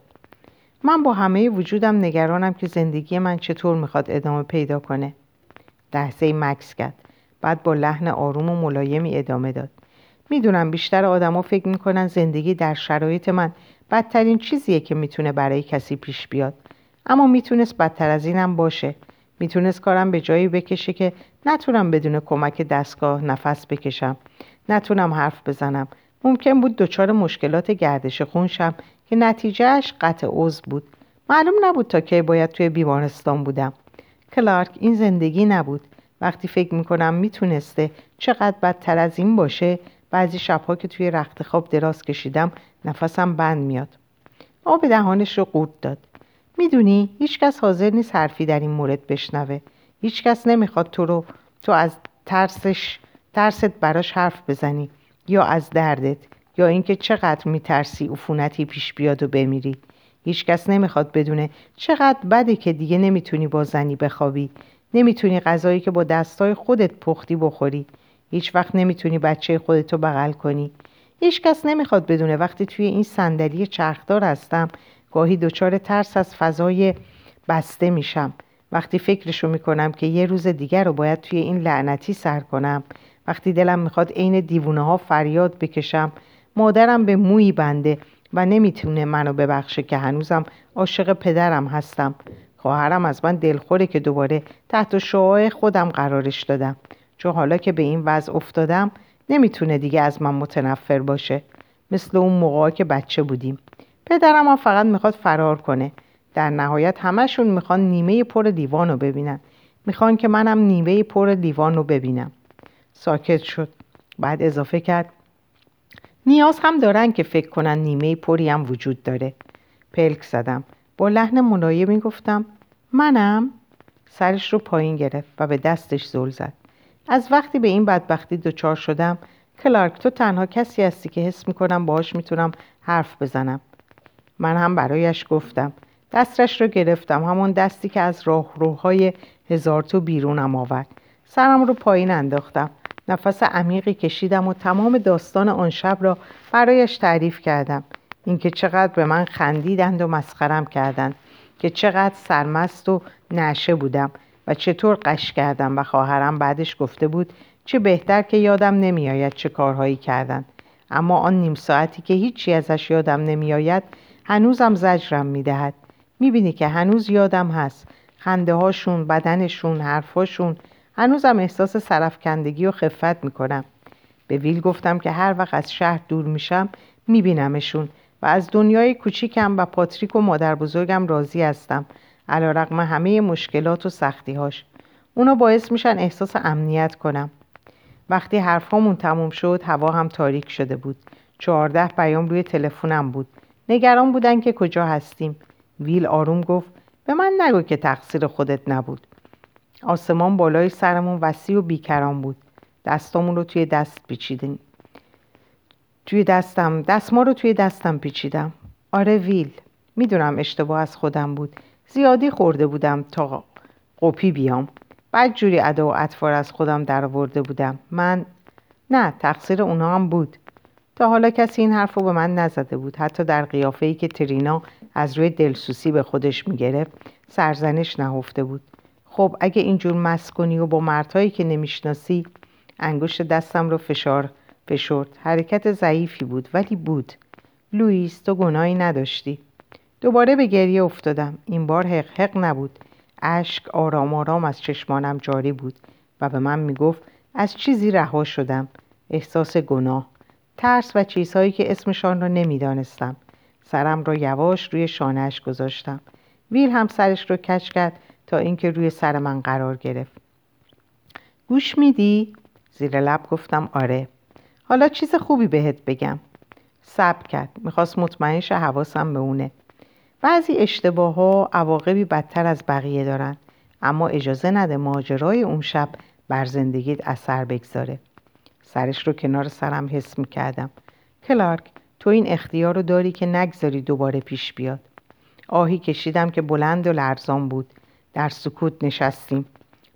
من با همه وجودم نگرانم که زندگی من چطور می‌خواد ادامه پیدا کنه. لحظه مکس کرد. بعد با لحن آروم و ملایمی ادامه داد. می‌دونم بیشتر آدما فکر می‌کنن زندگی در شرایط من بدترین چیزیه که می‌تونه برای کسی پیش بیاد. اما می‌تونست بدتر از اینم باشه. می‌تونست کارم به جایی بکشه که نتونم بدون کمک دستگاه نفس بکشم. نتونم حرف بزنم. ممکن بود دچار مشکلات گردش خونشم که نتیجهش قطع عضو بود. معلوم نبود تا کی باید توی بیمارستان بودم. کلارک این زندگی نبود. وقتی فکر می‌کنم می‌تونسته چقدر بدتر از این باشه بعضی شبها که توی رخت خواب دراز کشیدم نفسم بند میاد. آب دهانش رو قورت داد. می‌دونی هیچکس حاضر نیست حرفی در این مورد بشنوه. هیچکس نمی‌خواد تو رو تو از ترسش ترست براش حرف بزنی. یا از دردت یا اینکه چقدر میترسی عفونتی پیش بیاد و بمیری. هیچکس نمی‌خواد بدونه چقدر بده که دیگه نمی‌تونی با زنی بخوابی. نمی‌تونی غذایی که با دستای خودت پختی بخوری. هیچ وقت نمی‌تونی بچه خودتو بغل کنی. هیچکس نمی‌خواد بدونه. وقتی توی این صندلی چرخدار هستم گاهی دچار ترس از فضای بسته میشم. وقتی فکرشو می‌کنم که یه روز دیگر رو باید توی این لعنتی سر کنم. وقتی دلم می‌خواد عین دیوونه ها فریاد بکشم مادرم به مویی بنده و نمی‌تونه منو ببخشه که هنوزم عاشق پدرم هستم. خواهرم از من دلخوره که دوباره تحت شعاع خودم قرارش دادم. چون حالا که به این وضع افتادم نمی‌تونه دیگه از من متنفر باشه. مثل اون موقع که بچه بودیم. پدرم هم فقط می‌خواد فرار کنه. در نهایت همشون می‌خوان نیمه پر لیوان رو ببینن. می‌خوان که منم نیمه پر لیوان رو ببینم. ساکت شد. بعد اضافه کرد. نیاز هم دارن که فکر کنن نیمه پری هم وجود داره. پلک زدم. با لحن ملایمی گفتم منم؟ سرش رو پایین گرفت و به دستش زل زد. از وقتی به این بدبختی دچار شدم کلارک تو تنها کسی هستی که حس می‌کنم باهاش می‌تونم حرف بزنم. من هم برایش گفتم. دستش رو گرفتم. همون دستی که از راهروهای هزار تو بیرونم آورد. سرم رو پایین انداختم. نفس عمیقی کشیدم و تمام داستان آن شب را برایش تعریف کردم. اینکه چقدر به من خندیدند و مسخرم کردند. که چقدر سرمست و نشه بودم. و چطور قش کردم و خواهرم بعدش گفته بود چه بهتر که یادم نمیآید چه کارهایی کردند. اما آن نیم ساعتی که هیچی ازش یادم نمیآید هنوزم زجرم می‌دهد. می‌بینی که هنوز یادم هست. خنده هاشون بدنشون حرفاشون هنوزم احساس سرفکندگی و خفت می‌کنم. به ویل گفتم که هر وقت از شهر دور میشم میبینمشون و از دنیای کوچیکم و پاتریک و مادر بزرگم راضی هستم. علا رقم همه مشکلات و سختیهاش. اونا باعث میشن احساس امنیت کنم. وقتی حرفامون تموم شد هوا هم تاریک شده بود. چهارده پیام روی تلفنم بود. نگران بودن که کجا هستیم. ویل آروم گفت به من نگو که تقصیر خودت نبود. آسمان بالای سرمون وسیع و بیکران بود. دستامون رو توی دست پیچیدیم. توی دستم دست ما رو توی دستم پیچیدم. آره ویل می‌دونم اشتباه از خودم بود. زیادی خورده بودم تا قپی بیام. بعد جوری ادا و اطفار از خودم در بودم. من نه تقصیر اونا هم بود. تا حالا کسی این حرف رو به من نزده بود. حتی در قیافه ای که ترینا از روی دلسوسی به خودش می‌گرفت سرزنش نهفته بود. خب اگه اینجور مسکنی و با مردهایی که نمی‌شناسی انگشت دستم رو فشار فشرد. حرکت ضعیفی بود ولی بود. لوئیس تو گناهی نداشتی. دوباره به گریه افتادم. این بار حق حق نبود. اشک آرام آرام از چشمانم جاری بود و به من می‌گفت از چیزی رها شدم. احساس گناه. ترس و چیزهایی که اسمشان را نمی‌دانستم. سرم را یواش روی شانهش گذاشتم. ویل هم سرش رو کچ کرد تا اینکه روی سر من قرار گرفت. گوش میدی؟ زیر لب گفتم آره. حالا چیز خوبی بهت بگم. صبر کرد. می‌خواست مطمئن شه حواسم به اونه. بعضی اشتباه ها عواقبی بدتر از بقیه دارن اما اجازه نده ماجرای اون شب بر زندگیت اثر بگذاره. سرش رو کنار سرم حس می‌کردم. کلارک تو این اختیار رو داری که نگذاری دوباره پیش بیاد. آهی کشیدم که بلند و لرزان بود. در سکوت نشستیم.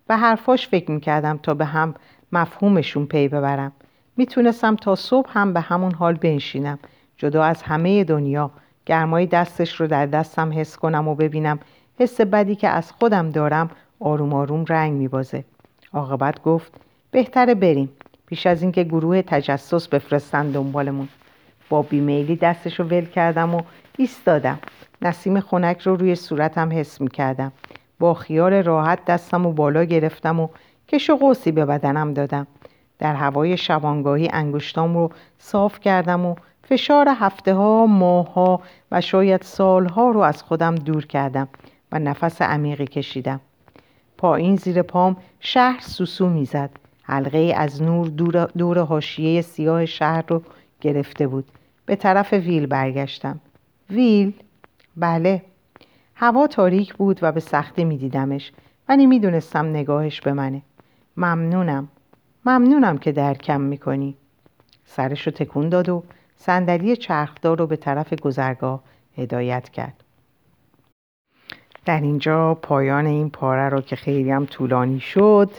به حرفاش فکر می‌کردم تا به هم مفهومشون پی ببرم. می‌تونستم تا صبح هم به همون حال بنشینم. جدا از همه دنیا گرمای دستش رو در دستم حس کنم و ببینم. حس بدی که از خودم دارم آروم آروم رنگ میبازه. عاقبت گفت بهتره بریم. پیش از اینکه گروه تجسس بفرستن دنبالمون. با بیمیلی دستش رو ول کردم و ایستادم. نسیم خنک رو روی صورتم حس می‌کردم. با خیال راحت دستم و بالا گرفتم و کش و قوسی به بدنم دادم. در هوای شبانگاهی انگشتام رو صاف کردم و فشار هفته ها، ماه ها و شاید سالها رو از خودم دور کردم و نفس عمیقی کشیدم. پایین زیر پام شهر سوسو می‌زد. حلقه از نور دور, دور حاشیه سیاه شهر رو گرفته بود. به طرف ویل برگشتم. ویل؟ بله. هوا تاریک بود و به سختی میدیدمش ولی می‌دونستم نگاهش به منه. ممنونم. ممنونم که درکم می‌کنی. سرش رو تکون داد و صندلی چرخدار رو به طرف گذرگاه هدایت کرد. در اینجا پایان این پاره رو که خیلی هم طولانی شد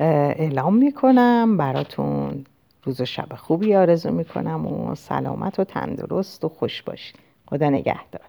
اعلام می‌کنم. براتون روز و شب خوبی آرزو می‌کنم و سلامت و تندرست و خوش باشید خدا نگهدار.